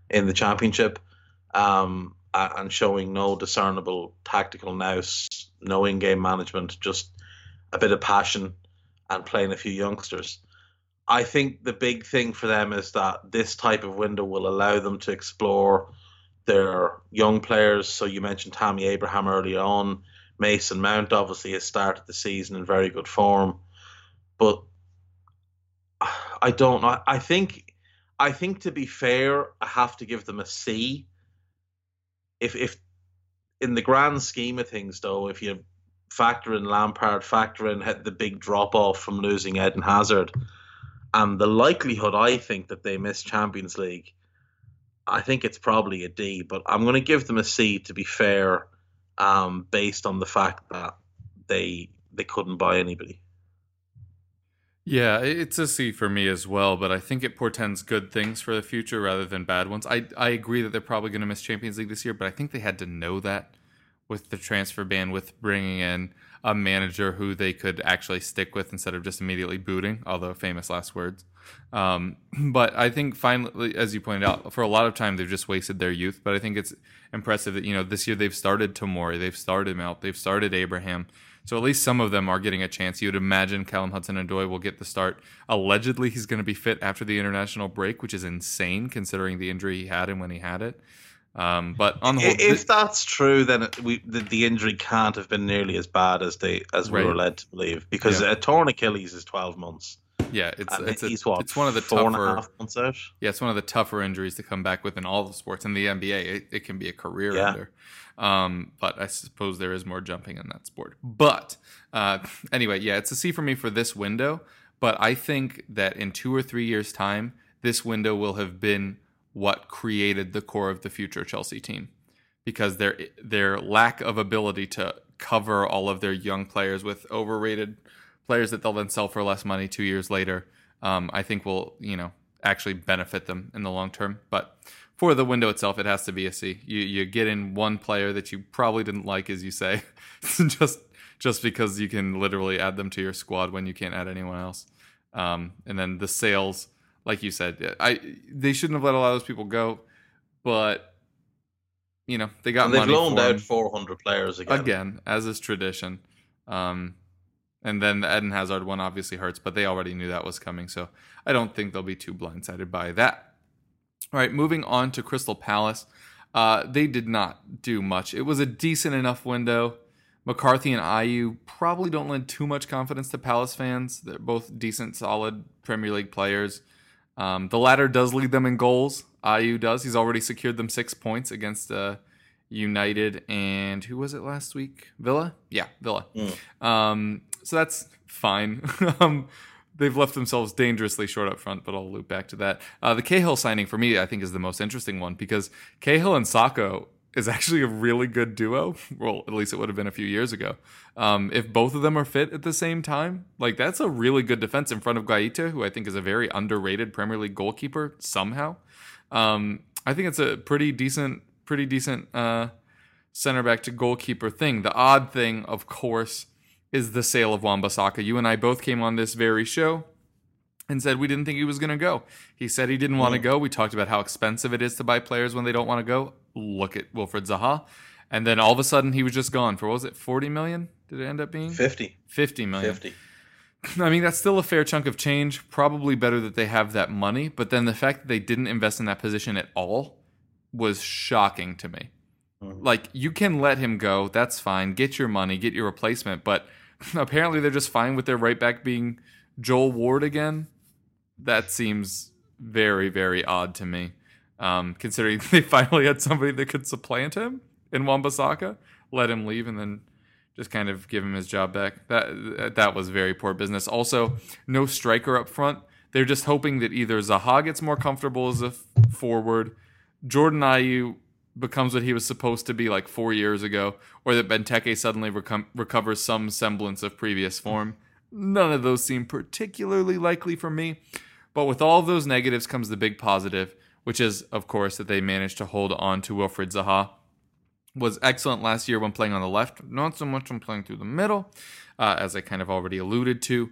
S2: in the championship, um, a- and showing no discernible tactical nous, no in-game management, just a bit of passion and playing a few youngsters. I think the big thing for them is that this type of window will allow them to explore their young players. So you mentioned Tammy Abraham earlier on. Mason Mount obviously has started the season in very good form, but I don't know. I think I think to be fair, I have to give them a C. If if in the grand scheme of things, though, if you factor in Lampard, factor in the big drop off from losing Eden Hazard, and the likelihood I think that they miss Champions League, I think it's probably a D. But I'm going to give them a C to be fair, um, based on the fact that they they couldn't buy anybody.
S1: Yeah, it's a C for me as well, but I think it portends good things for the future rather than bad ones. I I agree that they're probably going to miss Champions League this year, but I think they had to know that with the transfer ban, with bringing in a manager who they could actually stick with instead of just immediately booting, although famous last words. Um, [CLEARS THROAT] but I think finally, as you pointed out, for a lot of time they've just wasted their youth. But I think it's impressive that you know this year they've started Tomori, they've started Mount, they've started Abraham. So at least some of them are getting a chance. You'd imagine Callum Hudson-Odoi will get the start. Allegedly, he's going to be fit after the international break, which is insane considering the injury he had and when he had it. Um, but on the whole,
S2: if that's true, then we, the, the injury can't have been nearly as bad as they as we
S1: Right.
S2: were led to believe because
S1: Yeah.
S2: a torn Achilles is twelve months. [LAUGHS]
S1: Yeah, it's
S2: And
S1: it's a,
S2: what?
S1: it's one of the
S2: four and a
S1: tougher
S2: half months out.
S1: Yeah, it's one of the tougher injuries to come back with in all the sports. In the NBA, it, it can be a career
S2: Yeah.
S1: ender. Um, but I suppose there is more jumping in that sport. But uh, anyway, yeah, it's a C for me for this window. But I think that in two or three years' time, this window will have been what created the core of the future Chelsea team because their their lack of ability to cover all of their young players with overrated players that they'll then sell for less money two years later, um, I think will you know actually benefit them in the long term. But for the window itself, it has to be a C. You you get in one player that you probably didn't like, as you say, [LAUGHS] just just because you can literally add them to your squad when you can't add anyone else. Um, and then the sales, like you said, I they shouldn't have let a lot of those people go, but you know they got
S2: And they've loaned out
S1: 'em
S2: four hundred players again.
S1: again, as is tradition. Um, and then the Eden Hazard one obviously hurts, but they already knew that was coming, so I don't think they'll be too blindsided by that. All right, moving on to Crystal Palace. Uh, they did not do much. It was a decent enough window. McCarthy and Ayew probably don't lend too much confidence to Palace fans. They're both decent, solid Premier League players. Um, the latter does lead them in goals. Ayew does. He's already secured them six points against uh, United and who was it last week? Villa? Yeah, Villa. Um, so that's fine. [LAUGHS] um, they've left themselves dangerously short up front, but I'll loop back to that. Uh, the Cahill signing for me, I think, is the most interesting one because Cahill and Sakho is [LAUGHS] actually a really good duo. Well, at least it would have been a few years ago. Um, if both of them are fit at the same time, like that's a really good defense in front of Guaita, who I think is a very underrated Premier League goalkeeper somehow. Um, I think it's a pretty decent, pretty decent uh, center back to goalkeeper thing. The odd thing, of course, is the sale of Wan-Bissaka. You and I both came on this very show and said we didn't think he was going to go. He said he didn't want to go. We talked about how expensive it is to buy players when they don't want to go. Look at Wilfred Zaha. And then all of a sudden he was just gone for what was it, 40 million? Did it end up being?
S2: 50.
S1: 50 million.
S2: 50. [LAUGHS]
S1: I mean, that's still a fair chunk of change. Probably better that they have that money, but then the fact that they didn't invest in that position at all was shocking to me. Mm-hmm. Like, you can let him go. That's fine. Get your money, get your replacement. But [LAUGHS] apparently, they're just fine with their right back being Joel Ward again. That seems very, very odd to me, um, considering [LAUGHS] they finally had somebody that could supplant him in Wan-Bissaka, let him leave, and then just kind of give him his job back. That that was very poor business. Also, no striker up front. They're just hoping that either Zaha gets more comfortable as a f- forward, Jordan Ayew becomes what he was supposed to be like four years ago, or that Benteke suddenly recom- recovers some semblance of previous form. None of those seem particularly likely for me. But with all of those negatives comes the big positive, which is, of course, that they managed to hold on to Wilfred Zaha was excellent last year when playing on the left, not so much when playing through the middle, uh, as I kind of already alluded to.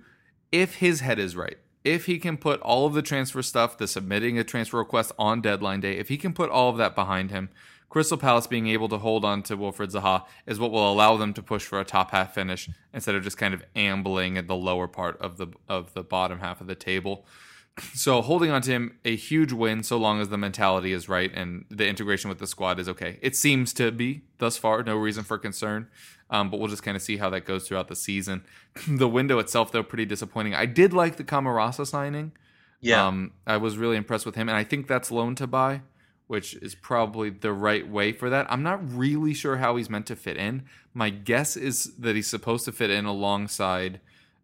S1: If his head is right, if he can put all of the transfer stuff, the submitting a transfer request on deadline day, if he can put all of that behind him, Crystal Palace being able to hold on to Wilfred Zaha is what will allow them to push for a top half finish instead of just kind of ambling at the lower part of the of the bottom half of the table. So holding on to him, a huge win so long as the mentality is right and the integration with the squad is okay. It seems to be thus far, no reason for concern. Um, but we'll just kind of see how that goes throughout the season. [CLEARS THROAT] the window itself, though, pretty disappointing. I did like the Camarasa signing.
S2: Yeah.
S1: Um, I was really impressed with him, and I think that's loan to buy, which is probably the right way for that. I'm not really sure how he's meant to fit in. My guess is that he's supposed to fit in alongside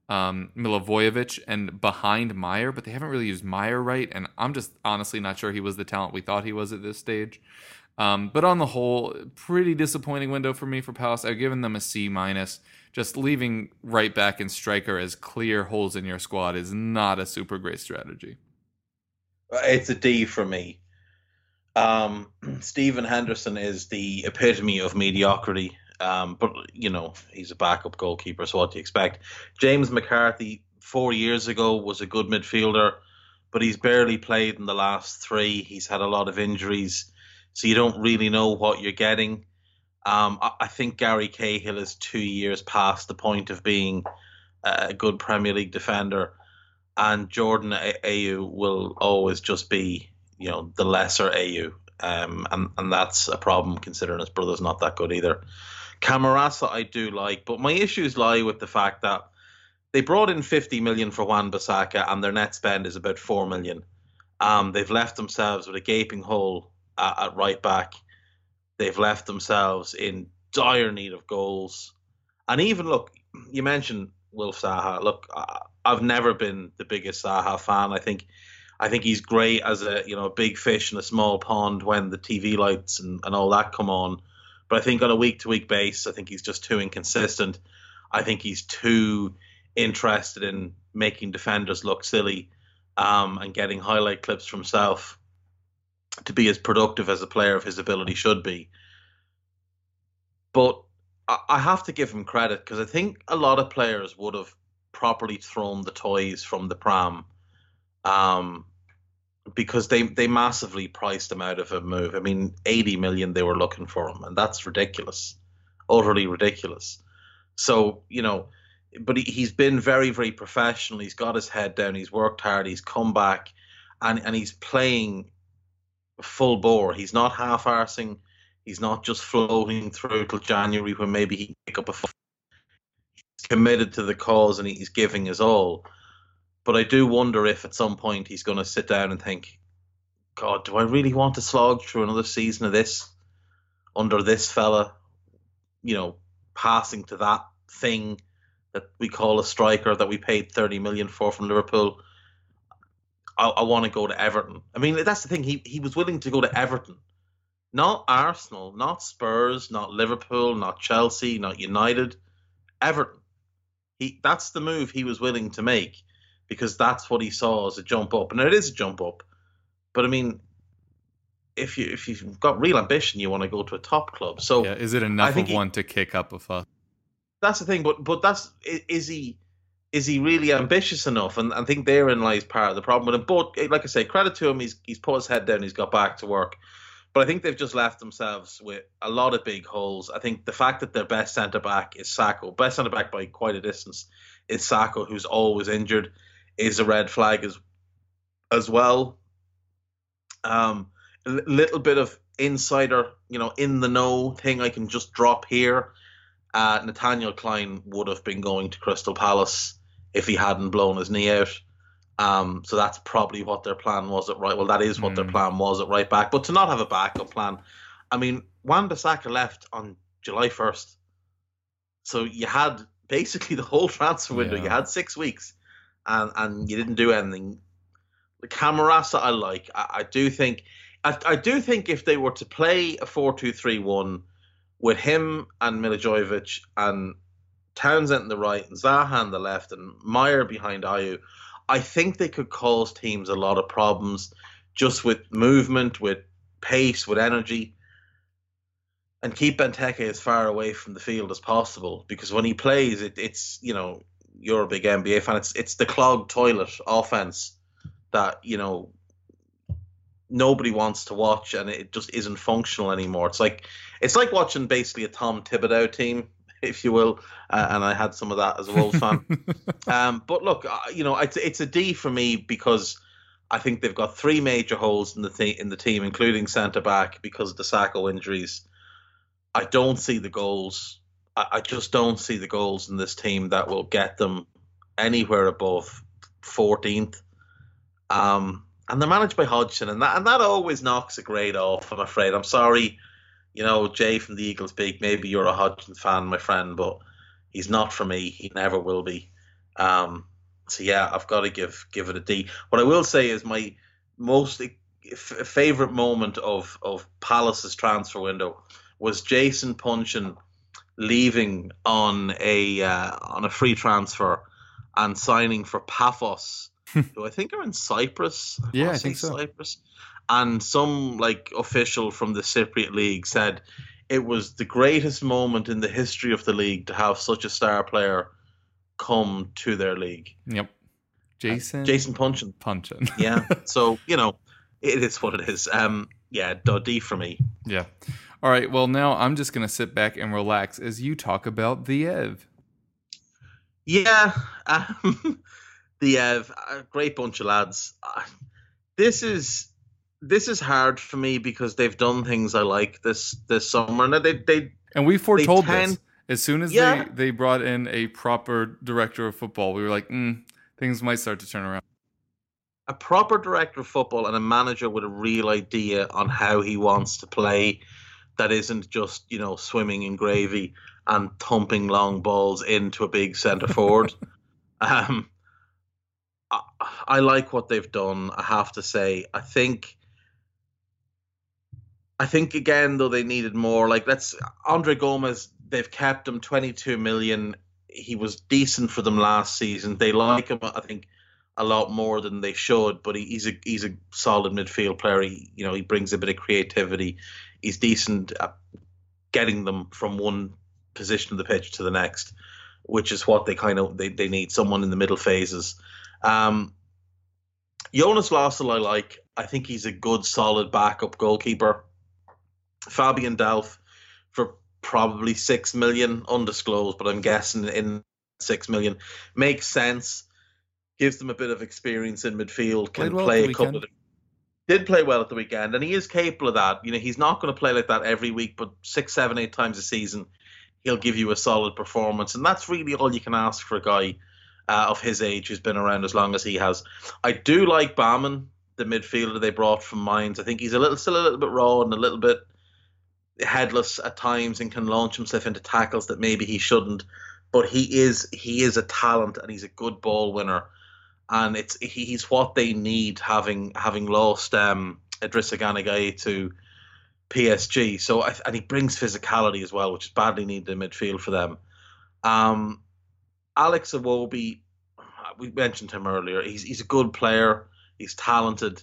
S1: um, Milivojevic and behind Meyer, but they haven't really used Meyer right, and I'm just honestly not sure he was the talent we thought he was at this stage. Um, but on the whole, pretty disappointing window for me for Palace. I've given them a C minus. Just leaving right back and striker as clear holes in your squad is not a super great strategy.
S2: It's a D for me. Um, [CLEARS THROAT] Stephen Henderson is the epitome of mediocrity. Um, but you know he's a backup goalkeeper, so what do you expect? James McCarthy four years ago was a good midfielder, but he's barely played in the last three. He's had a lot of injuries, so you don't really know what you're getting. Um, I, I think Gary Cahill is two years past the point of being a good Premier League defender, and Jordan A- Ayew will always just be, you know, the lesser Ayew, um, and and that's a problem considering his brother's not that good either. Camarasa I do like, but my issues lie with the fact that they brought in 50 million for Wan-Bissaka, and their net spend is about 4 million. Um, they've left themselves with a gaping hole at, at right back. They've left themselves in dire need of goals. And even look, you mentioned Wilf Zaha. Look, I've never been the biggest Zaha fan. I think, I think he's great as a you know a big fish in a small pond when the TV lights and, and all that come on. But I think on a week to week basis, I think he's just too inconsistent. I think he's too interested in making defenders look silly um, and getting highlight clips for himself to be as productive as a player of his ability should be. But I I have to give him credit because I think a lot of players would have properly thrown the toys from the pram um, because they, they massively priced him out of a move. I mean, 80 million they were looking for him, and that's ridiculous, utterly ridiculous. So, you know, but he, he's been very, very professional. He's got his head down. He's worked hard. He's come back, and and he's playing full bore. He's not half arsing. He's not just floating through till January when maybe he can pick up a. He's committed to the cause and he's giving his all. But I do wonder if at some point he's going to sit down and think, God, do I really want to slog through another season of this under this fella? You know, passing to that thing that we call a striker that we paid 30 million for from Liverpool. I, I want to go to Everton. I mean, that's the thing. He he was willing to go to Everton, not Arsenal, not Spurs, not Liverpool, not Chelsea, not United. Everton. He that's the move he was willing to make because that's what he saw as a jump up, and it is a jump up. But I mean, if you if you've got real ambition, you want to go to a top club. So
S1: Yeah, is it enough of
S2: he-
S1: one to kick up a fuss?
S2: that's the thing. But but that's is he is he really ambitious enough? And I think therein lies part of the problem with him. But eh, like I say, credit to him. He's he's put his head down. He's got back to work. But I think they've just left themselves with a lot of big holes. I think the fact that their best centre back is Sakho, best centre back by quite a distance, is Sakho, who's always injured, is a red flag as as well. Um, a little bit of insider, you know, in the know thing I can just drop here. Uh, Nathaniel Klein would have been going to Crystal Palace if he hadn't blown his knee out. Um, so that's probably what their plan was at right. Well, that is what their
S1: Mm.
S2: plan was at right back. But to not have a backup plan, I mean, Wan-Bissaka left on July first, so you had basically the whole transfer window.
S1: Yeah.
S2: You had six weeks, and and you didn't do anything. The Camarasa I like. I, I do think. I, I do think if they were to play a four-two-three-one with him and Milivojevic and Townsend on the right and Zaha on the left and Meyer behind Ayew, I think they could cause teams a lot of problems just with movement, with pace, with energy, and keep Benteke as far away from the field as possible. Because when he plays, it, it's you know you're a big NBA fan. It's it's the clogged toilet offense that you know nobody wants to watch, and it just isn't functional anymore. It's like it's like watching basically a Tom Thibodeau team, [LAUGHS] if you will. Uh, and I had some of that as a Wolves fan. [LAUGHS] Um, but look, uh, you know, it's it's a D for me because I think they've got three major holes in the th- in the team, including centre back because of the Sakho injuries. I don't see the goals. I, I just don't see the goals in this team that will get them anywhere above 14th. Um, and they're managed by Hodgson, and that and that always knocks a grade off. I'm afraid. I'm sorry, you know, Jay from the Eagles Peak. Maybe you're a Hodgson fan, my friend, but he's not for me. He never will be. Um, so yeah, I've got to give give it a D. What I will say is my most f- favorite moment of of Palace's transfer window was Jason Puncheon leaving on a uh, on a free transfer and signing for Paphos, who I think are in Cyprus.
S1: Yeah, I think so.
S2: Cyprus. And some like official from the Cypriot league said it was the greatest moment in the history of the league to have such a star player come to their league.
S1: Yep. Jason.
S2: Jason Puncheon.
S1: Puncheon.
S2: Yeah. [LAUGHS] so you know, it is what it is. Um, yeah, D- D for me.
S1: yeah. All right. Well, now I'm just gonna sit back and relax as you talk about the Ev.
S2: Yeah, um, [LAUGHS] the uh, a great bunch of lads. This is this is hard for me because they've done things I like this this summer. Now they they
S1: And we foretold
S2: tend-
S1: this. As soon as
S2: Yeah.
S1: they, they brought in a proper director of football, we were like, mm, things might start to turn around.
S2: a proper director of football and a manager with a real idea on how he wants to play that isn't just, you know, swimming in gravy and thumping long balls into a big centre forward. [LAUGHS] um, I, I like what they've done, I have to say. I think I think again though they needed more. Like let's Andre Gomes, they've kept him 22 million. He was decent for them last season. They like him, I think, a lot more than they should. But he, he's a he's a solid midfield player. He you know he brings a bit of creativity. He's decent at getting them from one position of the pitch to the next, which is what they kind of they, they need someone in the middle phases. Um, Jonas Lössl, I like. I think he's a good, solid backup goalkeeper. Fabian Delph for probably six million, undisclosed, but I'm guessing in six million makes sense. Gives them a bit of experience in midfield. Can
S1: well
S2: play a couple of. Did play well at the weekend, and he is capable of that. You know, he's not going to play like that every week, but six, seven, eight times a season, he'll give you a solid performance, and that's really all you can ask for a guy uh, of his age who's been around as long as he has. I do like Gbamin, the midfielder they brought from Mainz. I think he's a little still a little bit raw and a little bit headless at times and can launch himself into tackles that maybe he shouldn't. But he is he is a talent and he's a good ball winner, and it's he's what they need having having lost um, Idrissa to PSG. So I, and he brings physicality as well, which is badly needed in midfield for them. Um, Alex Iwobi, we mentioned him earlier. He's he's a good player. He's talented,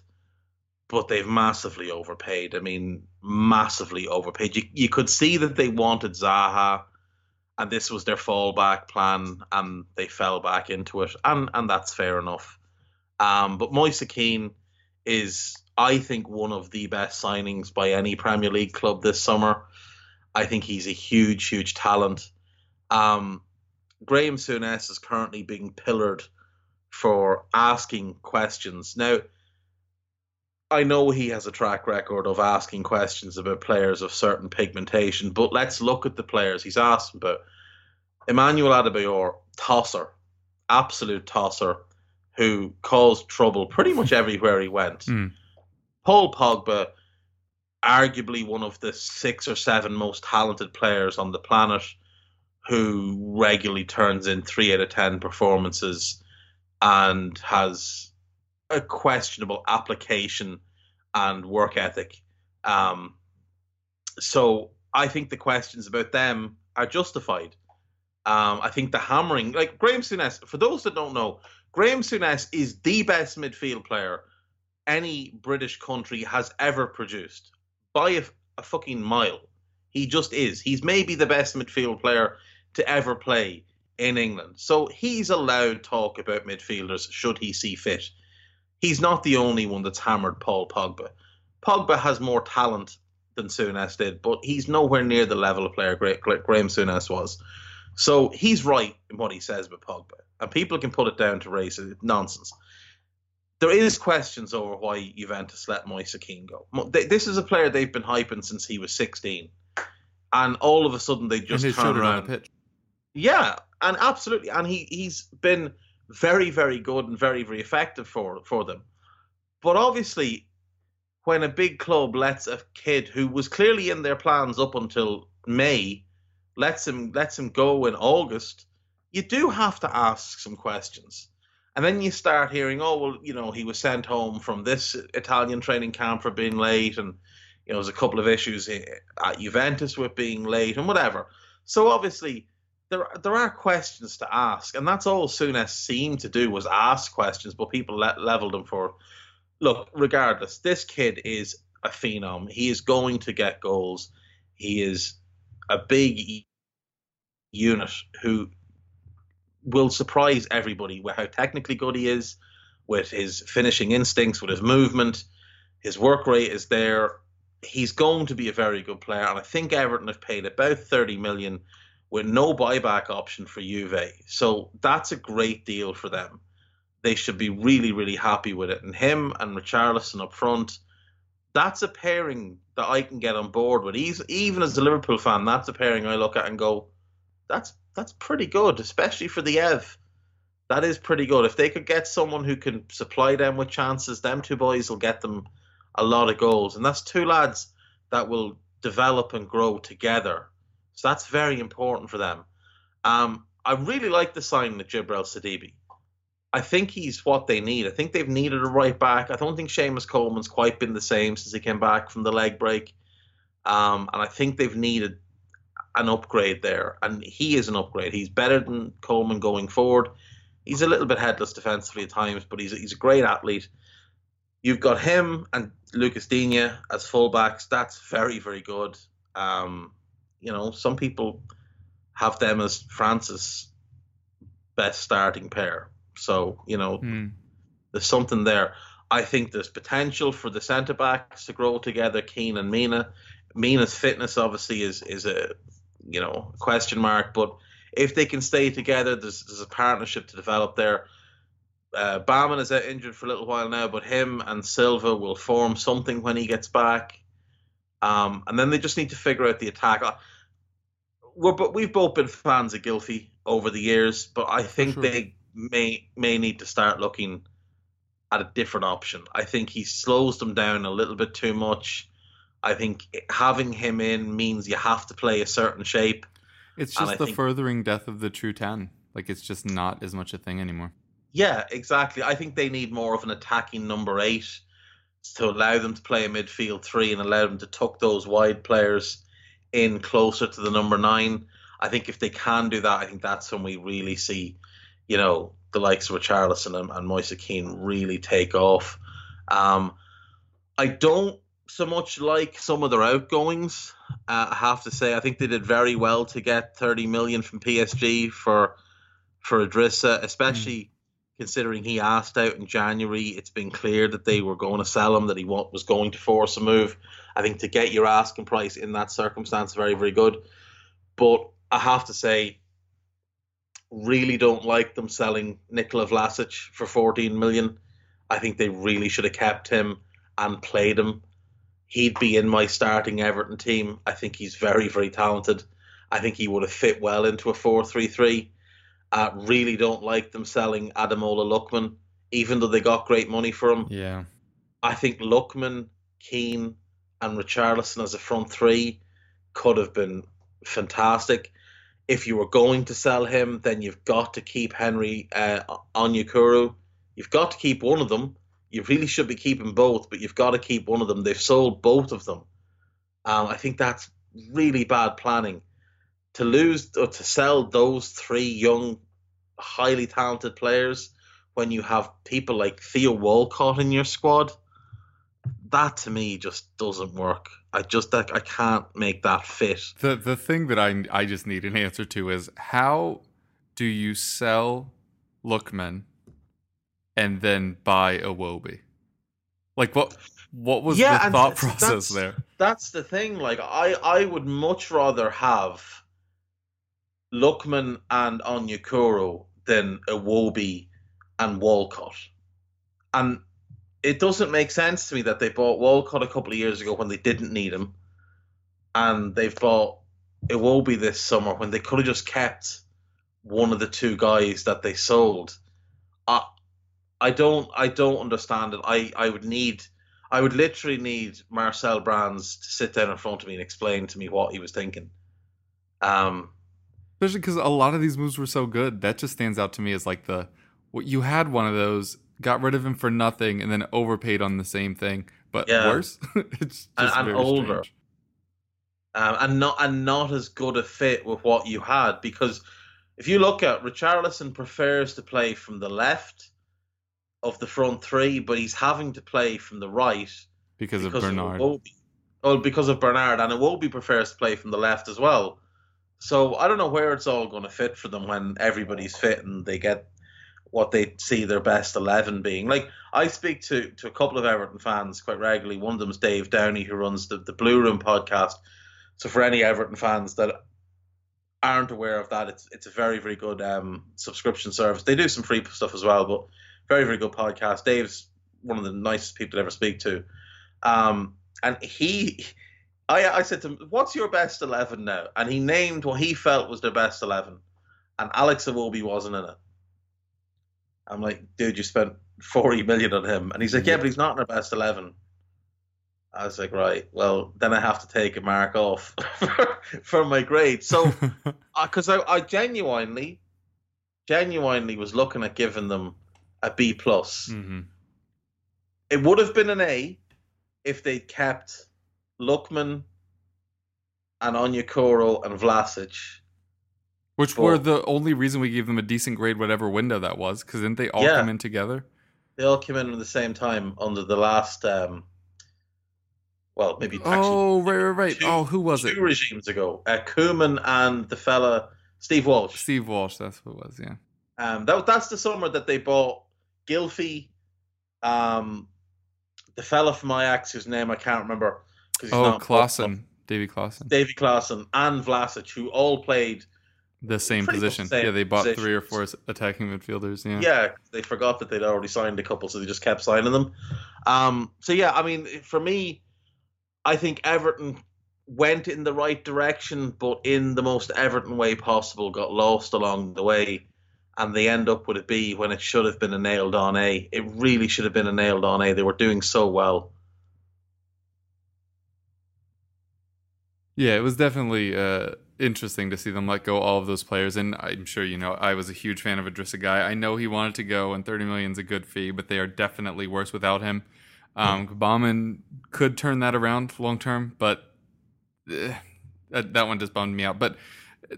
S2: but they've massively overpaid. I mean, massively overpaid. You you could see that they wanted Zaha, and this was their fallback plan, and they fell back into it, and and that's fair enough. Um, but Moise Kean is, I think, one of the best signings by any Premier League club this summer. I think he's a huge, huge talent. Um, Graham Souness is currently being pillared for asking questions. Now, I know he has a track record of asking questions about players of certain pigmentation, but let's look at the players he's asked about. Emmanuel Adebayor, tosser, absolute tosser, who caused trouble pretty much everywhere he went.
S1: Mm.
S2: Paul Pogba, arguably one of the six or seven most talented players on the planet, who regularly turns in three out of ten performances and has a questionable application and work ethic. Um, so I think the questions about them are justified. Um, I think the hammering, like Graham Souness, for those that don't know, Graham Souness is the best midfield player any British country has ever produced by a, a fucking mile. He just is. He's maybe the best midfield player to ever play in England. So he's allowed talk about midfielders should he see fit. He's not the only one that's hammered Paul Pogba. Pogba has more talent than Souness did, but he's nowhere near the level of player Gra- Gra- Graham Souness was. So he's right in what he says about Pogba, and people can put it down to race. It's nonsense. There is questions over why Juventus let Moise Kean go. This is a player they've been hyping since he was 16, and all of a sudden they just turn around.
S1: the pitch.
S2: Yeah, and absolutely, and he he's been very very good and very very effective for for them. But obviously, when a big club lets a kid who was clearly in their plans up until May lets him lets him go in August, you do have to ask some questions. And then you start hearing, oh well, you know, he was sent home from this Italian training camp for being late, and you know, there's a couple of issues eh, at Juventus with being late and whatever. So obviously, there there are questions to ask, and that's all Souness seemed to do was ask questions, but people le- leveled him for. Look, regardless, this kid is a phenom. He is going to get goals. He is a big unit who will surprise everybody with how technically good he is, with his finishing instincts, with his movement. His work rate is there. He's going to be a very good player, and I think Everton have paid about thirty million with no buyback option for Juve. So that's a great deal for them. They should be really, really happy with it. And him and Richarlison up front, that's a pairing that I can get on board with. Even as a Liverpool fan, that's a pairing I look at and go, that's that's pretty good, especially for the Ev. That is pretty good. If they could get someone who can supply them with chances, them two boys will get them a lot of goals, and that's two lads that will develop and grow together. So that's very important for them. Um, I really like the signing of Djibril Sidibe. I think he's what they need. I think they've needed a right back. I don't think Seamus Coleman's quite been the same since he came back from the leg break. Um, and I think they've needed an upgrade there. And he is an upgrade. He's better than Coleman going forward. He's a little bit headless defensively at times, but he's, he's a great athlete. You've got him and Lucas Digne as fullbacks. That's very, very good. Um, you know, some people have them as France's best starting pair. So, you know,
S1: Hmm.
S2: there's something there. I think there's potential for the centre backs to grow together, Keane and Mina. Mina's fitness obviously is is a you know question mark, but if they can stay together, there's there's a partnership to develop there. Uh, Gbamin is out injured for a little while now, but him and Silva will form something when he gets back. Um, and then they just need to figure out the attack. Uh, We're, but we've both been fans of Gylfi over the years, but I think
S1: sure.
S2: they may may need to start looking at a different option. I think he slows them down a little bit too much. I think having him in means you have to play a certain shape.
S1: It's just the
S2: think-
S1: furthering death of the true 10. Like, it's just not as much a thing anymore.
S2: Yeah, exactly. I think they need more of an attacking number eight to allow them to play a midfield three and allow them to tuck those wide players in closer to the number nine. I think if they can do that, I think that's when we really see, you know, the likes of Richarlison and, and Moise Kean really take off. Um, I don't so much like some of their outgoings. Uh, I have to say, I think they did very well to get 30 million from PSG for for Idrissa, especially considering he asked out in January. It's been clear that they were going to sell him, that he was going to force a move. I think to get your asking price in that circumstance, very, very good. But I have to say, really don't like them selling Nikola Vlasic for 14 million. I think they really should have kept him and played him. He'd be in my starting Everton team. I think he's very, very talented. I think he would have fit well into a 4 3 3. Uh, really don't like them selling Ademola Lookman, even though they got great money for him.
S1: Yeah.
S2: I think Lookman, Kean, and Richarlison as a front three could have been fantastic. If you were going to sell him, then you've got to keep Henry uh, Onyekuru. You've got to keep one of them. You really should be keeping both, but you've got to keep one of them. They've sold both of them. Um, I think that's really bad planning. To lose or to sell those three young, highly talented players when you have people like Theo Walcott in your squad, that to me just doesn't work. I just I, I can't make that fit.
S1: The the thing that I I just need an answer to is how do you sell Lookman and then buy Iwobi? Like what what was
S2: Yeah,
S1: the thought process
S2: that's-
S1: there?
S2: That's the thing. Like I I would much rather have Lookman and Onyekuru than Iwobi and Walcott. And it doesn't make sense to me that they bought Walcott a couple of years ago when they didn't need him, and they've bought Iwobi this summer when they could have just kept one of the two guys that they sold. I I don't I don't understand it. I I would need I would literally need Marcel Brands to sit down in front of me and explain to me what he was thinking. Um,
S1: Especially because a lot of these moves were so good. That just stands out to me as like the what you had one of those, got rid of him for nothing, and then overpaid on the same thing, but
S2: Yeah.
S1: worse. [LAUGHS] it's just
S2: And- and older. um, and not and not as good a fit with what you had because if you look at Richarlison prefers to play from the left of the front three, but he's having to play from the right
S1: because, of
S2: because
S1: Bernard.
S2: Iwobi. Oh, because of Bernard, and Iwobi prefers to play from the left as well. So I don't know where it's all going to fit for them when everybody's fit and they get what they see their best eleven being. Like I speak to to a couple of Everton fans quite regularly. One of them is Dave Downey, who runs the the Blue Room podcast. So for any Everton fans that aren't aware of that, it's it's a very very good um, subscription service. They do some free stuff as well, but very very good podcast. Dave's one of the nicest people to ever speak to, um, and he I I said to him, "What's your best 11 now?" And he named what he felt was their best 11, and Alex Iwobi wasn't in it. I'm like, dude, you spent 40 million on him, and he's like, yeah, but he's not in our best 11. I was like, right, well, then I have to take a mark off [LAUGHS] for my grade. So, [LAUGHS] because I, I genuinely, genuinely was looking at giving them a B plus.
S1: hmm
S2: It would have been an A if they'd kept Lookman and Anya Onyekuru and Vlasic.
S1: Which
S2: Well-
S1: were the only reason we gave them a decent grade, whatever window that was, because didn't they all
S2: Yeah.
S1: come in together?
S2: They all came in at the same time under the last, um, well, maybe actually
S1: oh, right, right, right.
S2: two-
S1: oh, who was it?
S2: two regimes ago. Uh, Koeman and the fella Steve Walsh.
S1: Steve Walsh. That's who it was. Yeah.
S2: Um, that that's the summer that they bought Gylfi, um, the fella from Ajax whose name I can't remember.
S1: Oh,
S2: not-
S1: Klaassen, Davy Klaassen.
S2: Davy Klaassen, and Vlasic, who all played.
S1: The same position.
S2: the same
S1: yeah, they bought three or four attacking midfielders. Yeah.
S2: Yeah, they forgot that they'd already signed a couple, so they just kept signing them. Um, so yeah, I mean, for me, I think Everton went in the right direction, but in the most Everton way possible, got lost along the way, and they end up with a B when it should have been a nailed on A. It really should have been a nailed on A. They were doing so well.
S1: Yeah, it was definitely uh, interesting to see them let go all of those players. And I'm sure you know I was a huge fan of Idrissa Gueye. I know he wanted to go, and 30 million is a good fee, but they are definitely worse without him. Um, Gbamin could turn that around long term, but eh, that, one just bummed me out. But uh,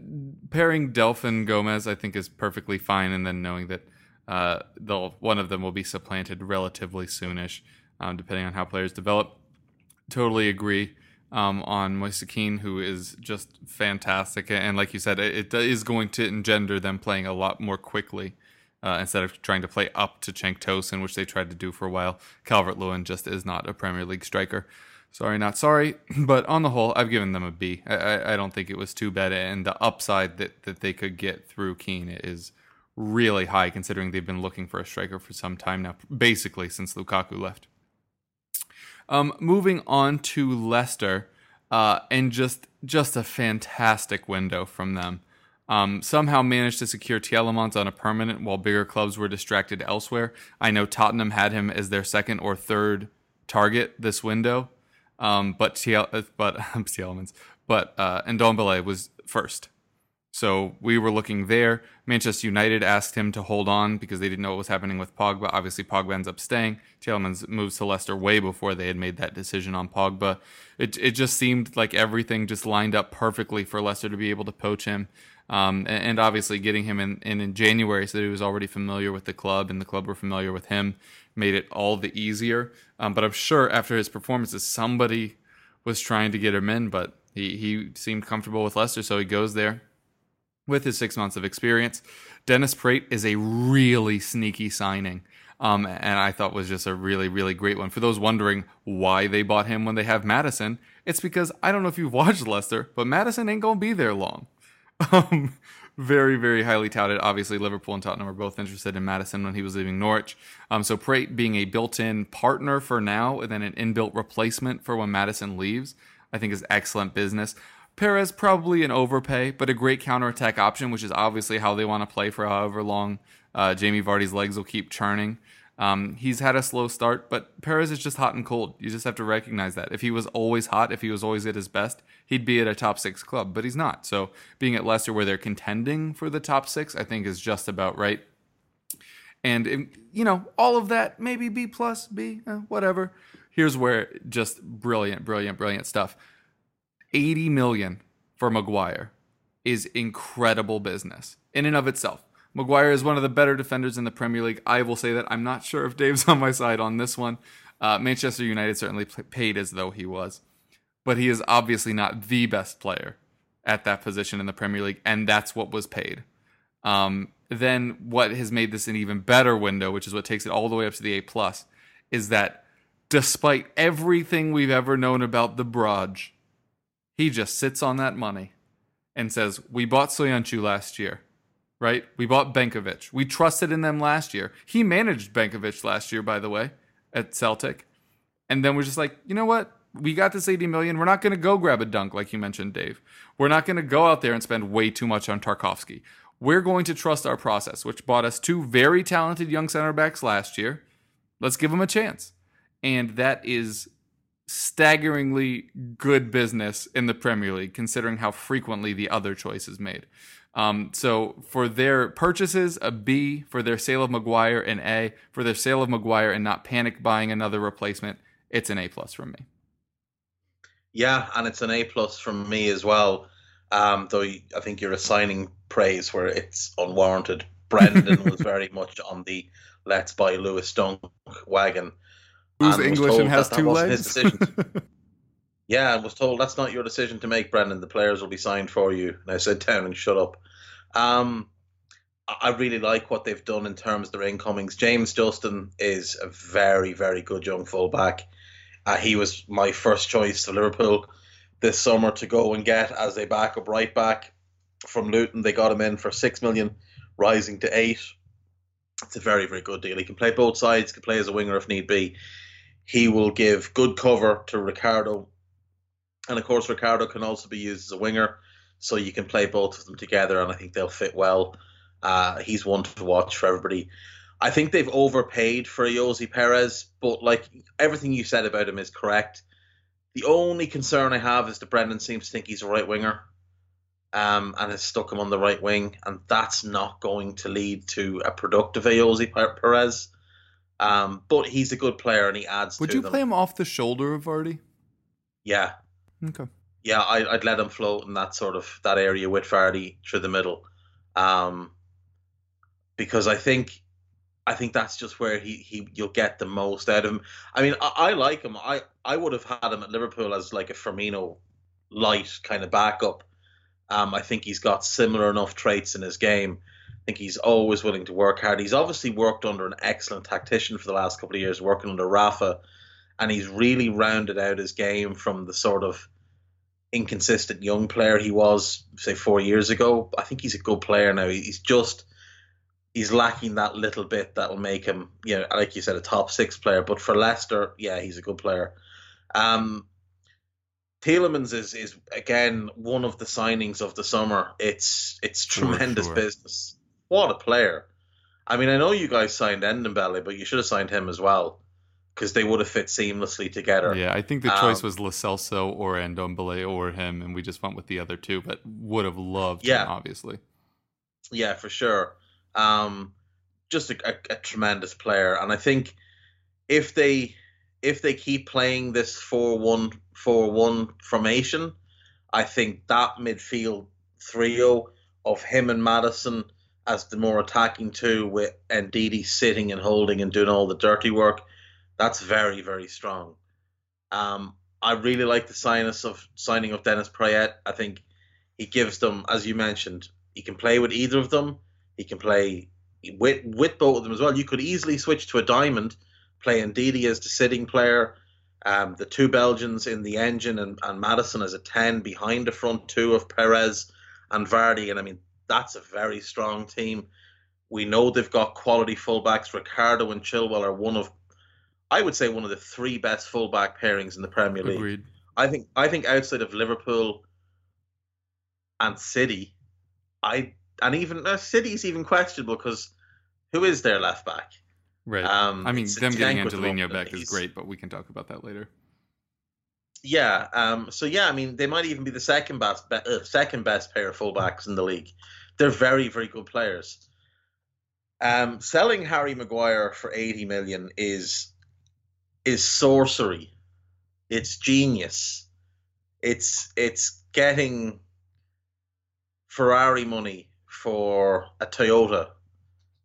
S1: pairing Delph and Gomes, I think, is perfectly fine. And then knowing that uh, they'll one of them will be supplanted relatively soonish, um, depending on how players develop. Totally agree um, on Moise Kean, who is just fantastic. And like you said, it, it is going to engender them playing a lot more quickly uh, instead of trying to play up to Cenk Tosun, which they tried to do for a while. Calvert Lewin just is not a Premier League striker. Sorry, not sorry. [CLEARS THROAT] But on the whole, I've given them a B. I, I, I don't think it was too bad. And the upside that, that they could get through Kean is really high, considering they've been looking for a striker for some time now, basically since Lukaku left. Um, moving on to Leicester, uh, and just just a fantastic window from them. Um, somehow managed to secure Tielemans on a permanent while bigger clubs were distracted elsewhere. I know Tottenham had him as their second or third target this window, um, but Tiel- uh, but [LAUGHS] Tielemans, but uh, Ndombele was first. So we were looking there. Manchester United asked him to hold on because they didn't know what was happening with Pogba. Obviously, Pogba ends up staying. Tielemans moves to Leicester way before they had made that decision on Pogba. It it just seemed like everything just lined up perfectly for Leicester to be able to poach him. Um, and, and obviously, getting him in, in, in January so that he was already familiar with the club and the club were familiar with him made it all the easier. Um, but I'm sure after his performances, somebody was trying to get him in, but he, he seemed comfortable with Leicester, so he goes there with his six months of experience. Dennis Praet is a really sneaky signing. Um, and I thought was just a really, really great one. For those wondering why they bought him when they have Maddison, it's because I don't know if you've [LAUGHS] watched Leicester, but Maddison ain't gonna be there long. Um, very, very highly touted. Obviously, Liverpool and Tottenham were both interested in Maddison when he was leaving Norwich. Um, so Praet being a built-in partner for now, and then an inbuilt replacement for when Maddison leaves, I think is excellent business. Perez probably an overpay, but a great counterattack option, which is obviously how they want to play for however long uh, Jamie Vardy's legs will keep churning. Um, he's had a slow start, but Perez is just hot and cold. You just have to recognize that. If he was always hot, if he was always at his best, he'd be at a top six club, but he's not. So being at Leicester where they're contending for the top six, I think is just about right. And you know, all of that, maybe B plus, B, uh, whatever. Here's where just brilliant, brilliant, brilliant stuff. 80 million for Maguire is incredible business in and of itself. Maguire is one of the better defenders in the Premier League. I will say that. I'm not sure if Dave's [LAUGHS] on my side on this one. Uh, Manchester United certainly paid as though he was, but he is obviously not the best player at that position in the Premier League, and that's what was paid. Um, then what has made this an even better window, which is what takes it all the way up to the A plus, is that despite everything we've ever known about the Braj, he just sits on that money and says, "We bought Soyuncu last year, right? We bought Benkovic. We trusted in them last year. He managed Benkovic last year, by the way, at Celtic, and then we're just like, you know what? we got this 80 million. We're not going to go grab a dunk like you mentioned, Dave. We're not going to go out there and spend way too much on Tarkowski. We're going to trust our process, which bought us two very talented young center backs last year. Let's give them a chance. And that is staggeringly good business in the Premier League, considering how frequently the other choice is made. Um, so for their purchases, a B. For their sale of Maguire, an A. For their sale of Maguire and not panic buying another replacement, it's an A plus from me.
S2: Yeah, and it's an A plus from me as well. Um, though I think you're assigning praise where it's unwarranted. Brendan [LAUGHS] was very much on the let's buy Lewis Dunk wagon.
S1: Who's
S2: and
S1: English and has
S2: that that
S1: two
S2: wasn't
S1: legs? [LAUGHS]
S2: Yeah, and was told that's not your decision to make, Brendan. The players will be signed for you. And I said [LAUGHS] down and shut up. Um, I I really like what they've done in terms of their incomings. James Justin is a very, very good young fullback. Uh, he was my first choice to Liverpool this summer to go and get as a backup right back from Luton. They got him in for six million, rising to eight. It's a very, very good deal. He can play both sides, can play as a winger if need be. He will give good cover to Ricardo. And of course, Ricardo can also be used as a winger, so you can play both of them together, and I think they'll fit well. Uh, he's one to watch for everybody. I think they've overpaid for Ayoze Perez, but like everything you said about him is correct. The only concern I have is that Brendan seems to think he's a right winger, um, and has stuck him on the right wing, and that's not going to lead to a productive Ayoze Perez. Um, but he's a good player, and he adds.
S1: Would you
S2: them.
S1: play him off the shoulder of Vardy?
S2: Yeah,
S1: Okay.
S2: yeah, I, I'd let him float in that sort of that area with Vardy through the middle, um, because I think, I think that's just where he, he you'll get the most out of him. I mean, I, I like him. I I would have had him at Liverpool as like a Firmino light kind of backup. Um, I think he's got similar enough traits in his game. I think he's always willing to work hard. He's obviously worked under an excellent tactician for the last couple of years, working under Rafa, and he's really rounded out his game from the sort of inconsistent young player he was, say, four years ago. I think he's a good player now. He's just he's lacking that little bit that will make him, you know, like you said, a top six player. But for Leicester, yeah, he's a good player. Um, Tielemans is is again one of the signings of the summer. It's it's tremendous
S1: sure.
S2: business. What a player! I mean, I know you guys signed Ndombele, but you should have signed him as well because they would have fit seamlessly together.
S1: Yeah, I think the choice
S2: Um,
S1: was Lo Celso or Ndombele or him, and we just went with the other two, but would have loved
S2: Yeah.
S1: him, obviously.
S2: Yeah, for sure. Um, just a, a, a tremendous player, and I think if they if they keep playing this 4-1 4-1 formation, I think that midfield trio of him and Maddison as the more attacking two, with and Ndidi sitting and holding and doing all the dirty work, that's very very strong. Um, I really like the sinus of signing of Dennis Praet. I think he gives them, as you mentioned, he can play with either of them. He can play with with both of them as well. You could easily switch to a diamond, play Ndidi as the sitting player, um, the two Belgians in the engine, and, and Maddison as a ten behind the front two of Perez and Vardy. And I mean, that's a very strong team. We know they've got quality fullbacks. Ricardo and Chilwell are one of, I would say, one of the three best fullback pairings in the Premier League.
S1: Agreed.
S2: I think I think outside of Liverpool and City, I and even uh, City's even questionable because who is their left back?
S1: Right.
S2: Um,
S1: I mean, them getting Angelino back is great, but we can talk about that later.
S2: Yeah. Um. So yeah, I mean, they might even be the second best, be, uh, second best pair of fullbacks in the league. They're very, very good players. Um, selling Harry Maguire for eighty million is is sorcery. It's genius. It's it's getting Ferrari money for a Toyota.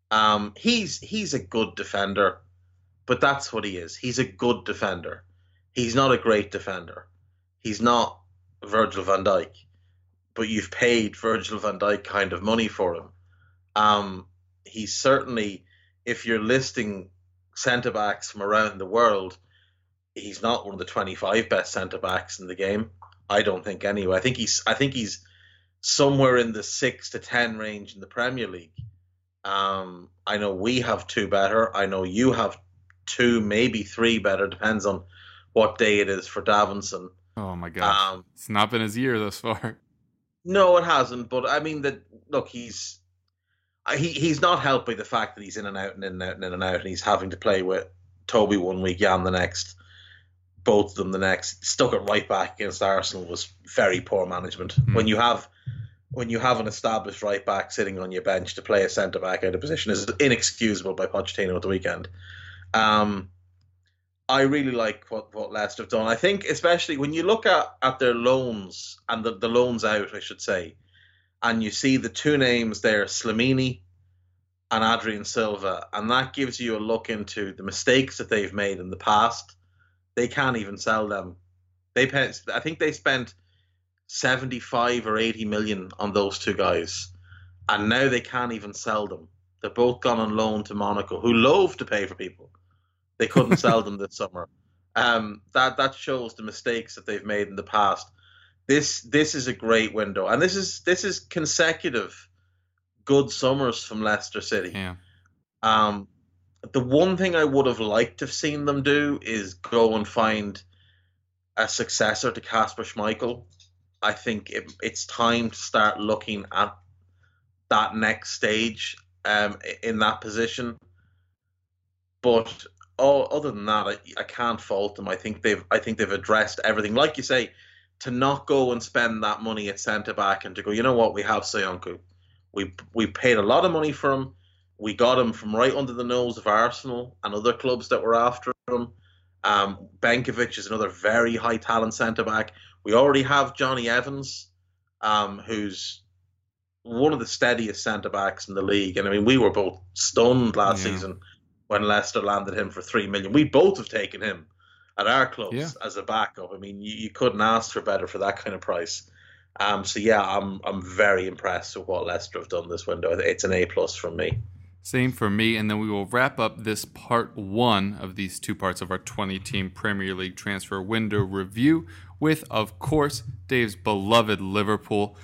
S2: Um, he's he's a good defender, but that's what he is. He's a good defender. He's not a great defender. He's not Virgil van Dijk, but you've paid Virgil van Dijk kind of money for him. Um, he's certainly, if you're listing centre backs from around the world, he's not one of the 25 best centre backs in the game. I don't think anyway. I think he's I think he's somewhere in the six to ten range in the Premier League. Um, I know we have two better. I know you have two, maybe three better. Depends on what day it is for Davinson.
S1: Oh my gosh.
S2: Um,
S1: it's not been his year thus far. [LAUGHS]
S2: No, it hasn't. But I mean that. Look, he's he he's not helped by the fact that he's in and out and in and out and in and out, and he's having to play with Toby one week, Jan the next, both of them the next. Stuck it right back against Arsenal was very poor management. When you have when you have an established right back sitting on your bench to play a centre back out of position is inexcusable by Pochettino at the weekend. Um, I really like what, what Leicester have done. I think especially when you look at, at their loans and the, the loans out, I should say, and you see the two names there, Slimani and Adrien Silva, and that gives you a look into the mistakes that they've made in the past. They can't even sell them. They I think they spent 75 or 80 million on those two guys, and now they can't even sell them. They're both gone on loan to Monaco, who love to pay for people. They couldn't [LAUGHS] sell them this summer. Um, that that shows the mistakes that they've made in the past. This this is a great window, and this is this is consecutive good summers from Leicester City.
S1: Yeah.
S2: Um, the one thing I would have liked to have seen them do is go and find a successor to Kasper Schmeichel. I think it, it's time to start looking at that next stage um, in that position. But all, other than that, I, I can't fault them. I think they've I think they've addressed everything. Like you say, to not go and spend that money at centre back and to go, you know what, we have Soyuncu. We we paid a lot of money for him. We got him from right under the nose of Arsenal and other clubs that were after him. Um, Benkovic is another very high talent centre back. We already have Jonny Evans, um, who's one of the steadiest centre backs in the league. And I mean, we were both stunned last
S1: Yeah.
S2: season when Leicester landed him for three million. We both have taken him at our clubs
S1: Yeah.
S2: as a backup. I mean, you, you couldn't ask for better for that kind of price. Um, so yeah, I'm I'm very impressed with what Leicester have done this window. It's an A plus from me.
S1: Same for me, and then we will wrap up this part one of these two parts of our 20 team Premier League transfer window review with, of course, Dave's beloved Liverpool.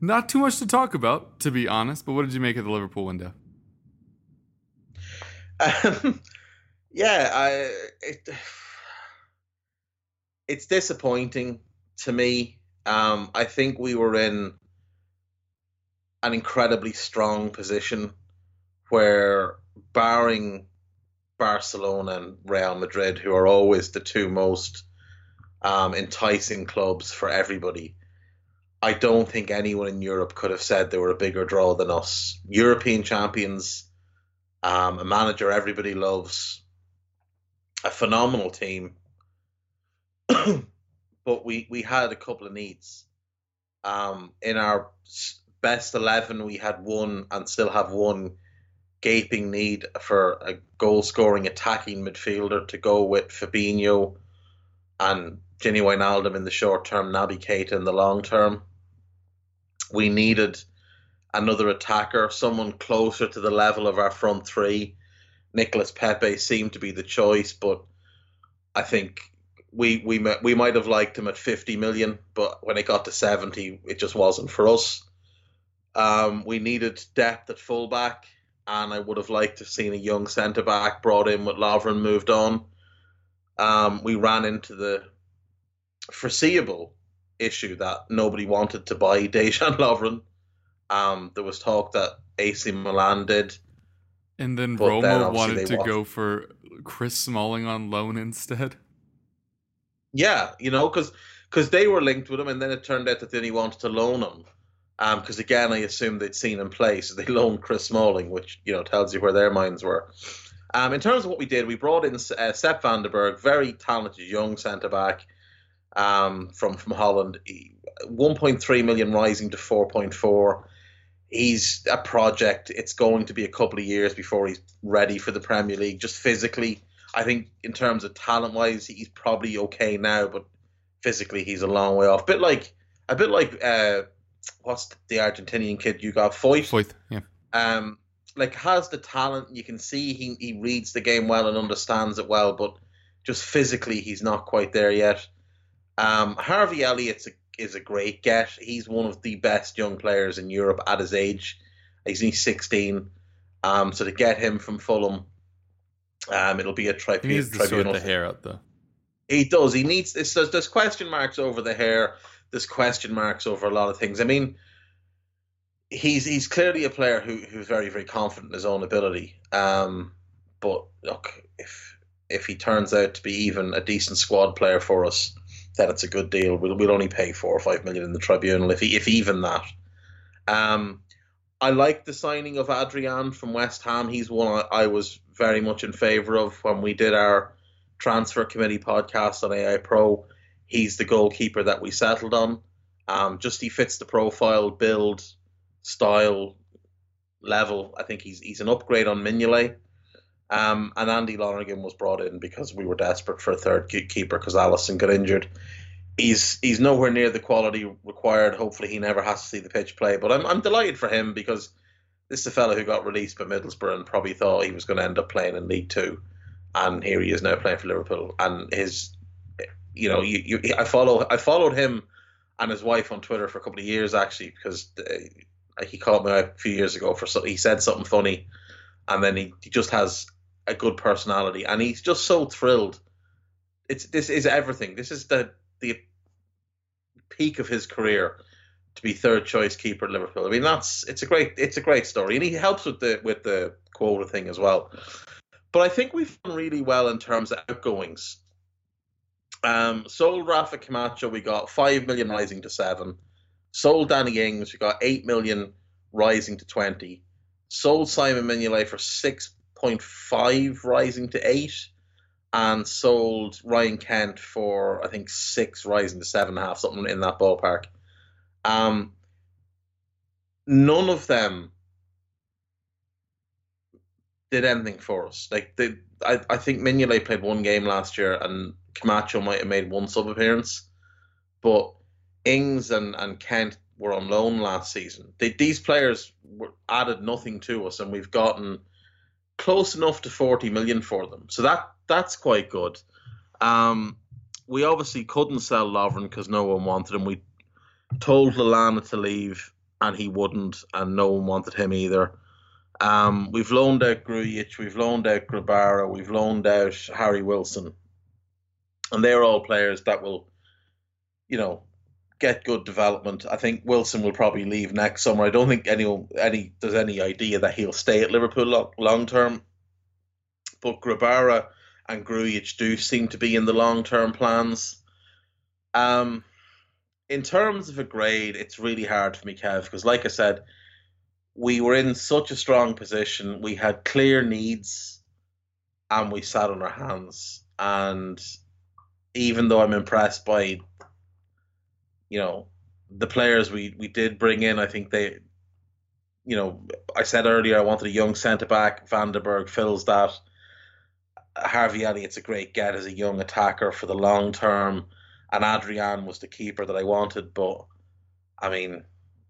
S1: Not too much to talk about, to be honest, but what did you make of the Liverpool window?
S2: Um, yeah, I it, it's disappointing to me. Um, I think we were in an incredibly strong position where, barring Barcelona and Real Madrid, who are always the two most um, enticing clubs for everybody, I don't think anyone in Europe could have said they were a bigger draw than us. European champions um, a manager everybody loves, a phenomenal team. [CLEARS THROAT] but we, we had a couple of needs. Um, in our best 11, we had one and still have one gaping need for a goal scoring attacking midfielder to go with Fabinho and Gini Wijnaldum in the short term, Naby Keita in the long term. We needed another attacker, someone closer to the level of our front three. Nicolas Pepe seemed to be the choice, but I think we we we might have liked him at 50 million, but when it got to 70, it just wasn't for us. Um, we needed depth at fullback, and I would have liked to have seen a young centre back brought in with Lovren moved on. Um, we ran into the foreseeable issue that nobody wanted to buy [LAUGHS] Dejan Lovren. Um, there was talk that AC Milan did.
S1: And then Roma
S2: then
S1: wanted to go for Chris Smalling on loan instead.
S2: Yeah, you know, because because they were linked with him, and then it turned out that then he wanted to loan him. Because again, I assume they'd seen him play, so they [LAUGHS] loaned Chris Smalling, which you know tells you where their minds were. Um, in terms of what we did, we brought in uh, Sepp van den Berg, very talented young centre back um, from from Holland. 1.3 million rising to 4.4. He's a project. It's going to be a couple of years before he's ready for the Premier League. Just physically, I think in terms of talent wise, he's probably okay now, but physically he's a long way off. Bit like a bit like uh, what's the Argentinian kid you got? Foyt.
S1: Foyth, yeah.
S2: Um, like has the talent. You can see he he reads the game well and understands it well, but just physically he's not quite there yet. Um, Harvey Elliott's a, is a great get. He's one of the best young players in Europe at his age. He's only 16. Um, so to get him from Fulham, um, it'll be a
S1: trip.
S2: He
S1: needs sort
S2: tribunal.
S1: the hair out, though.
S2: He does. He needs. There's, there's question marks over the hair. There's question marks over a lot of things. I mean, he's he's clearly a player who who's very very confident in his own ability. Um, but look, if if he turns out to be even a decent squad player for us, then it's a good deal. We'll we'll only pay four or five million in the tribunal if he, if even that. Um, I like the signing of Adrian from West Ham. He's one I, I was very much in favour of when we did our transfer committee podcast on AI Pro. He's the goalkeeper that we settled on. Um, just he fits the profile, build, style, level. I think he's he's an upgrade on Mignolet. Um, and Andy Lonergan was brought in because we were desperate for a third keeper because Alisson got injured. He's he's nowhere near the quality required. Hopefully, he never has to see the pitch play. But I'm I'm delighted for him because this is a fellow who got released by Middlesbrough and probably thought he was going to end up playing in League Two, and here he is now playing for Liverpool. And his, you know, you, you I follow I followed him and his wife on Twitter for a couple of years actually because uh, he called me out a few years ago for he said something funny, and then he, he just has a good personality, and he's just so thrilled. It's this is everything. This is the the peak of his career to be third choice keeper at Liverpool. I mean, that's it's a great it's a great story, and he helps with the with the quota thing as well. But I think we've done really well in terms of outgoings. Um, sold Rafa Camacho, we got five million rising to seven. Sold Danny Ings, we got eight million rising to twenty. Sold Simon Mignolet for six point five rising to eight. And sold Ryan Kent for I think six rising to seven and a half, something in that ballpark. Um, none of them did anything for us. Like they, I, I think Mignolet played one game last year, and Camacho might have made one sub appearance, but Ings and, and Kent were on loan last season. They, these players were added nothing to us, and we've gotten close enough to forty million for them. So that that's quite good. Um, we obviously couldn't sell Lovren because no one wanted him. We told Lallana to leave, and he wouldn't, and no one wanted him either. Um, we've loaned out Grujic, we've loaned out Grabara, we've loaned out Harry Wilson, and they're all players that will, you know, get good development. I think Wilson will probably leave next summer. I don't think anyone any there's any idea that he'll stay at Liverpool long, term. But Grabara and Grujic do seem to be in the long term plans. Um, in terms of a grade, it's really hard for me, Kev, because like I said, we were in such a strong position. We had clear needs, and we sat on our hands. And even though I'm impressed by, you know, the players we we did bring in, I think they, you know, I said earlier I wanted a young centre back. Van den Berg fills that. Harvey Elliott's a great get as a young attacker for the long term, and Adrian was the keeper that I wanted. But I mean,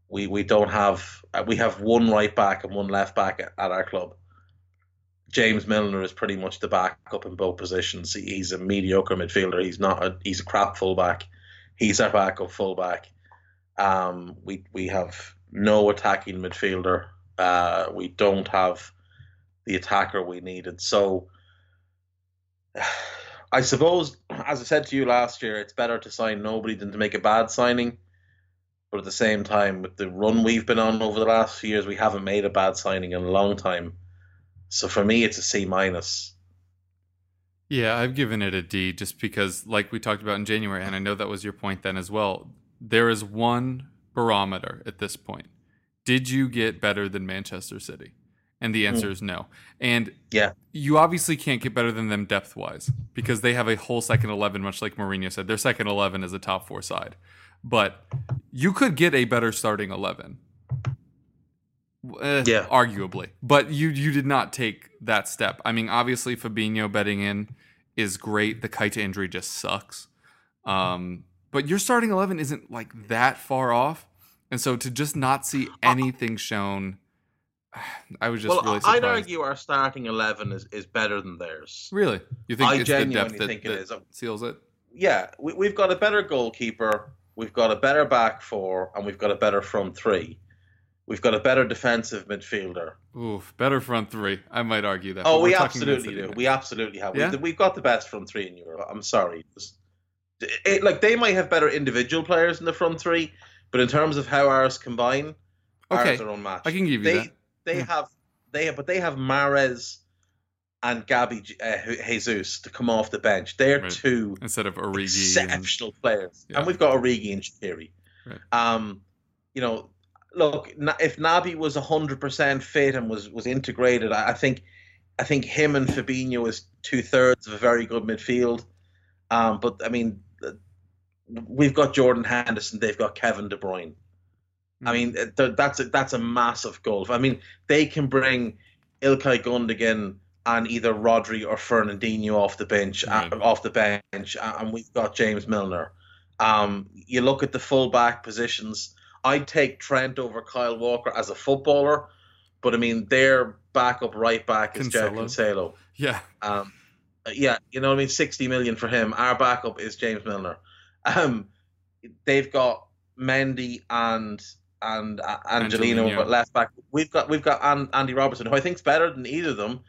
S2: we we don't have uh, we have one right back and one left back at, at our club. James Milner is pretty much the backup in both positions. He's a mediocre midfielder. He's not a he's a crap fullback. He's our backup fullback. Um, we we have no attacking midfielder. Uh, we don't have the attacker we needed. So [SIGHS] I suppose, as I said to you last year, it's better to sign nobody than to make a bad signing. But at the same time, with the run we've been on over the last few years, we haven't made a bad signing in a long time. So for me, it's a C minus.
S1: Yeah, I've given it a D just because, like we talked about in January, and I know that was your point then as well. There is one barometer at this point. Did you get better than Manchester City? And the answer is no. And
S2: Yeah.
S1: you obviously can't get better than them depth wise because they have a whole second 11, much like Mourinho said. Their second 11 is a top four side. But you could get a better starting 11. Eh,
S2: Yeah.
S1: Arguably. But you, you did not take that step. I mean, obviously, Fabinho betting in is great. The Keita injury just sucks. Um, but your starting 11 isn't like that far off. And so to just not see anything shown, [SIGHS] I was just
S2: well,
S1: really surprised.
S2: I'd argue our starting eleven is, is better than theirs.
S1: Really? You think
S2: I
S1: it's the
S2: genuinely
S1: depth that,
S2: think it
S1: that
S2: is.
S1: seals it?
S2: Yeah, we, we've got a better goalkeeper, we've got a better back four, and we've got a better front three. We've got a better defensive midfielder.
S1: Oof, better front three. I might argue that.
S2: Oh, we
S1: we're talking Man
S2: absolutely do.
S1: now.
S2: We absolutely have.
S1: Yeah?
S2: We, we've got the best front three in Europe. I'm sorry. It, like they might have better individual players in the front three, but in terms of how ours combine,
S1: Okay,
S2: ours are unmatched.
S1: I can give you
S2: they,
S1: that.
S2: They
S1: Yeah.
S2: have they have, but they have Mahrez and Gabby uh, Jesus to come off the bench. They're
S1: Right.
S2: two
S1: Instead of Origi. And,
S2: exceptional players,
S1: Yeah.
S2: and we've got Origi and Shaqiri.
S1: Right.
S2: Um, you know, look, if Naby was hundred percent fit and was was integrated, I, think, I think him and Fabinho is two thirds of a very good midfield. Um, but I mean, uh, we've got Jordan Henderson, they've got Kevin De Bruyne. I
S1: Mm.
S2: mean, uh, that's a, that's a massive gulf. I mean, they can bring Ilkay Gundogan and either Rodri or Fernandinho off the bench, uh, off the bench, and we've got James Milner. Um, you look at the fullback positions. I'd take Trent over Kyle Walker as a footballer, but I mean, their backup right back is João
S1: Cancelo. Yeah,
S2: Um, yeah, you know what I mean. Sixty million for him. Our backup is James Milner. Um, they've got Mendy and and uh, Angelino,
S1: Angelino.
S2: but left back. We've got we've got An- Andy Robertson, who I think's better than either of them.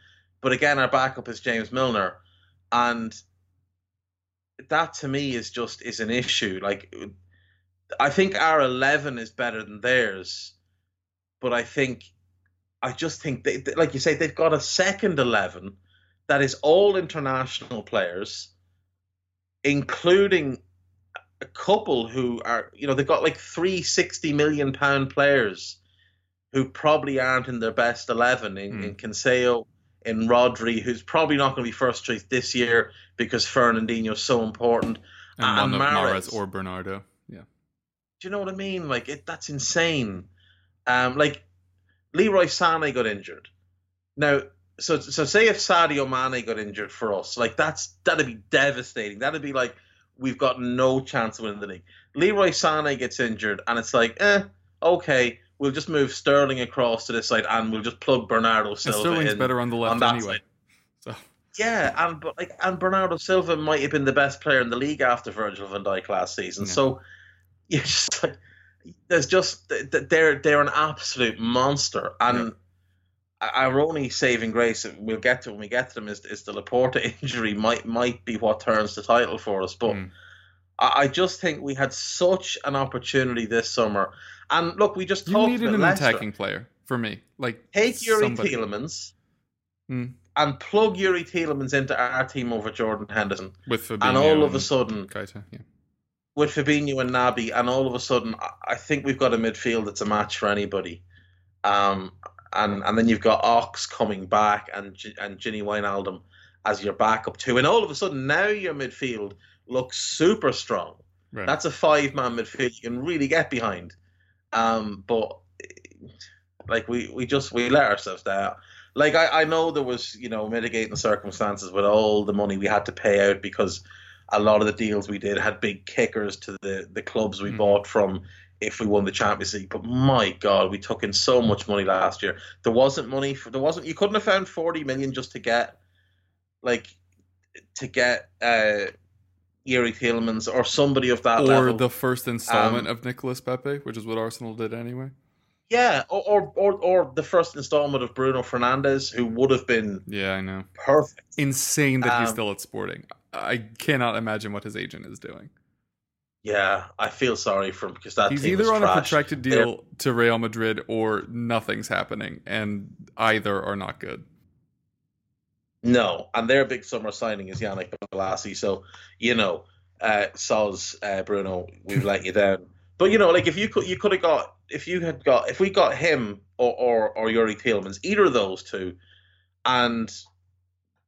S2: But again, our backup is James Milner, and that to me is just is an issue. Like, I think our eleven is better than theirs, but I think I just think they, they- like you say, they've got a second eleven that is all international players, including a couple who are, you know, they've got like three 60 million pound players who probably aren't in their best 11 in,
S1: Hmm.
S2: in Cancelo, in Rodri, who's probably not going to be first choice this year because Fernandinho is so important.
S1: and
S2: And
S1: one of
S2: Mahrez
S1: or Bernardo.
S2: Do you know what I mean? Like it, that's insane. Um, like Leroy Sané got injured. Now, so so say if Sadio Mane got injured for us, like that's that'd be devastating. That'd be like we've got no chance of winning the league. Leroy Sané gets injured, and it's like, eh, okay, we'll just move Sterling across to this side, and we'll just plug Bernardo Silva.
S1: and Sterling's
S2: in.
S1: better on the left
S2: on
S1: anyway.
S2: side.
S1: So
S2: Yeah, and but like and Bernardo Silva might have been the best player in the league after Virgil van Dijk last season.
S1: Yeah.
S2: So [LAUGHS] you just like there's just th- th- they're they're an absolute monster. And our only saving grace, we'll get to when we get to them, is is the Laporte [LAUGHS] injury might might be what turns the title for us. But
S1: Mm.
S2: I, I just think we had such an opportunity this summer. And look, we just
S1: you needed
S2: about
S1: an
S2: Leicester.
S1: attacking player for me. Like
S2: Take Yuri
S1: somebody.
S2: Tielemans
S1: Hmm.
S2: and plug Yuri Tielemans into our team over Jordan Henderson
S1: with Fabinho
S2: and all of a sudden
S1: Keita. Yeah.
S2: With Fabinho and Naby, and all of a sudden, I- think we've got a midfield that's a match for anybody. Um, and and then you've got Ox coming back and and Gini Wijnaldum as your backup too, and all of a sudden now your midfield looks super strong.
S1: Right.
S2: That's a five man midfield you can really get behind. Um, but like we we just we let ourselves down. Like I, I know there was you know mitigating circumstances with all the money we had to pay out because a lot of the deals we did had big kickers to the the clubs we
S1: Mm.
S2: bought from if we won the Champions League. But my God, we took in so much money last year. There wasn't money for there wasn't you couldn't have found forty million just to get like to get uh Yuri Tielemans or somebody of that
S1: or
S2: level.
S1: the first installment
S2: Um,
S1: of Nicolas Pepe, which is what Arsenal did anyway.
S2: yeah, or, or or or the first installment of Bruno Fernandes, who would have been
S1: Yeah, I know.
S2: perfect.
S1: Insane that he's
S2: Um,
S1: still at Sporting. I cannot imagine what his agent is doing.
S2: Yeah, I feel sorry for him because that
S1: He's either on a
S2: trash.
S1: protracted
S2: They're-
S1: deal to Real Madrid or nothing's happening, and either are not good.
S2: No, and their big summer signing is Yannick Bolasie. So you know, uh, Soz, uh, Bruno, we've let you down. But you know, like if you could, you could have got if you had got if we got him or or, or Yuri Tielemans, either of those two, and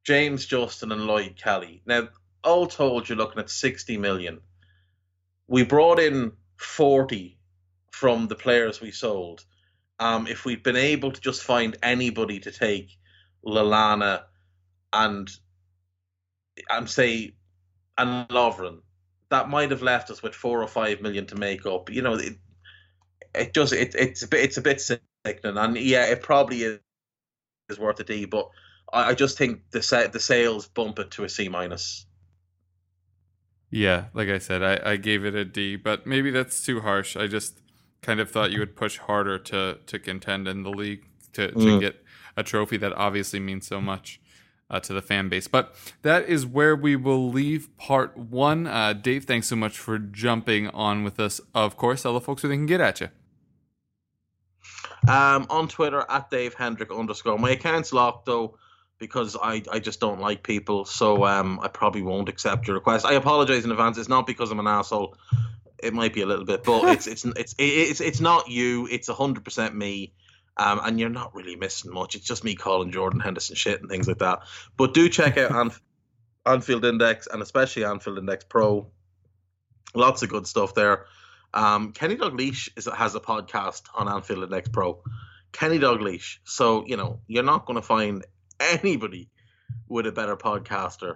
S2: James Justin and Lloyd Kelly. Now, all told, you're looking at sixty million. We brought in forty from the players we sold. Um, if we'd been able to just find anybody to take Lallana and and say and Lovren, that might have left us with four or five million to make up. You know, it it just it, it's a bit it's a bit sickening, and yeah, it probably is, is worth a D, but I, I just think the sa- the sales bump it to a C minus.
S1: Yeah, like I said, I, I gave it a D, but maybe that's too harsh. I just kind of thought you would push harder to to contend in the league to, to
S2: Mm.
S1: get a trophy that obviously means so much uh, to the fan base. But that is where we will leave part one. Uh, Dave, thanks so much for jumping on with us. Of course, tell the folks where they can get at you.
S2: Um, on Twitter at Dave Hendrick underscore. My account's locked though because I, I just don't like people, so um, I probably won't accept your request. I apologize in advance. It's not because I'm an asshole. It might be a little bit, but it's it's it's it's it's not you. It's hundred percent me. Um, and you're not really missing much. It's just me calling Jordan Henderson shit and things like that. But do check out Anf- Anfield Index and especially Anfield Index Pro. Lots of good stuff there. Um, Kenny Dalglish is, has a podcast on Anfield Index Pro. Kenny Dalglish. So you know you're not going to find anybody with a better podcaster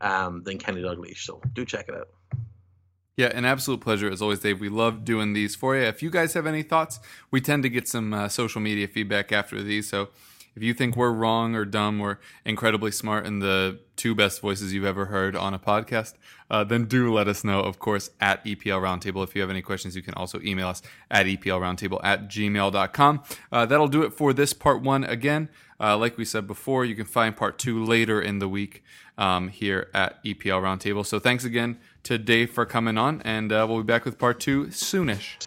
S2: um, than Kenny Dalglish. So do check it out.
S1: Yeah, an absolute pleasure as always, Dave. We love doing these for you. If you guys have any thoughts, we tend to get some uh, social media feedback after these. So if you think we're wrong or dumb or incredibly smart and the two best voices you've ever heard on a podcast, uh, then do let us know, of course, at EPL Roundtable. If you have any questions, you can also email us at EPLRoundtable at gmail.com. Uh, that'll do it for this part one. Again, uh, like we said before, you can find part two later in the week um, here at EPL Roundtable. So thanks again to Dave for coming on, and uh, we'll be back with part two soonish.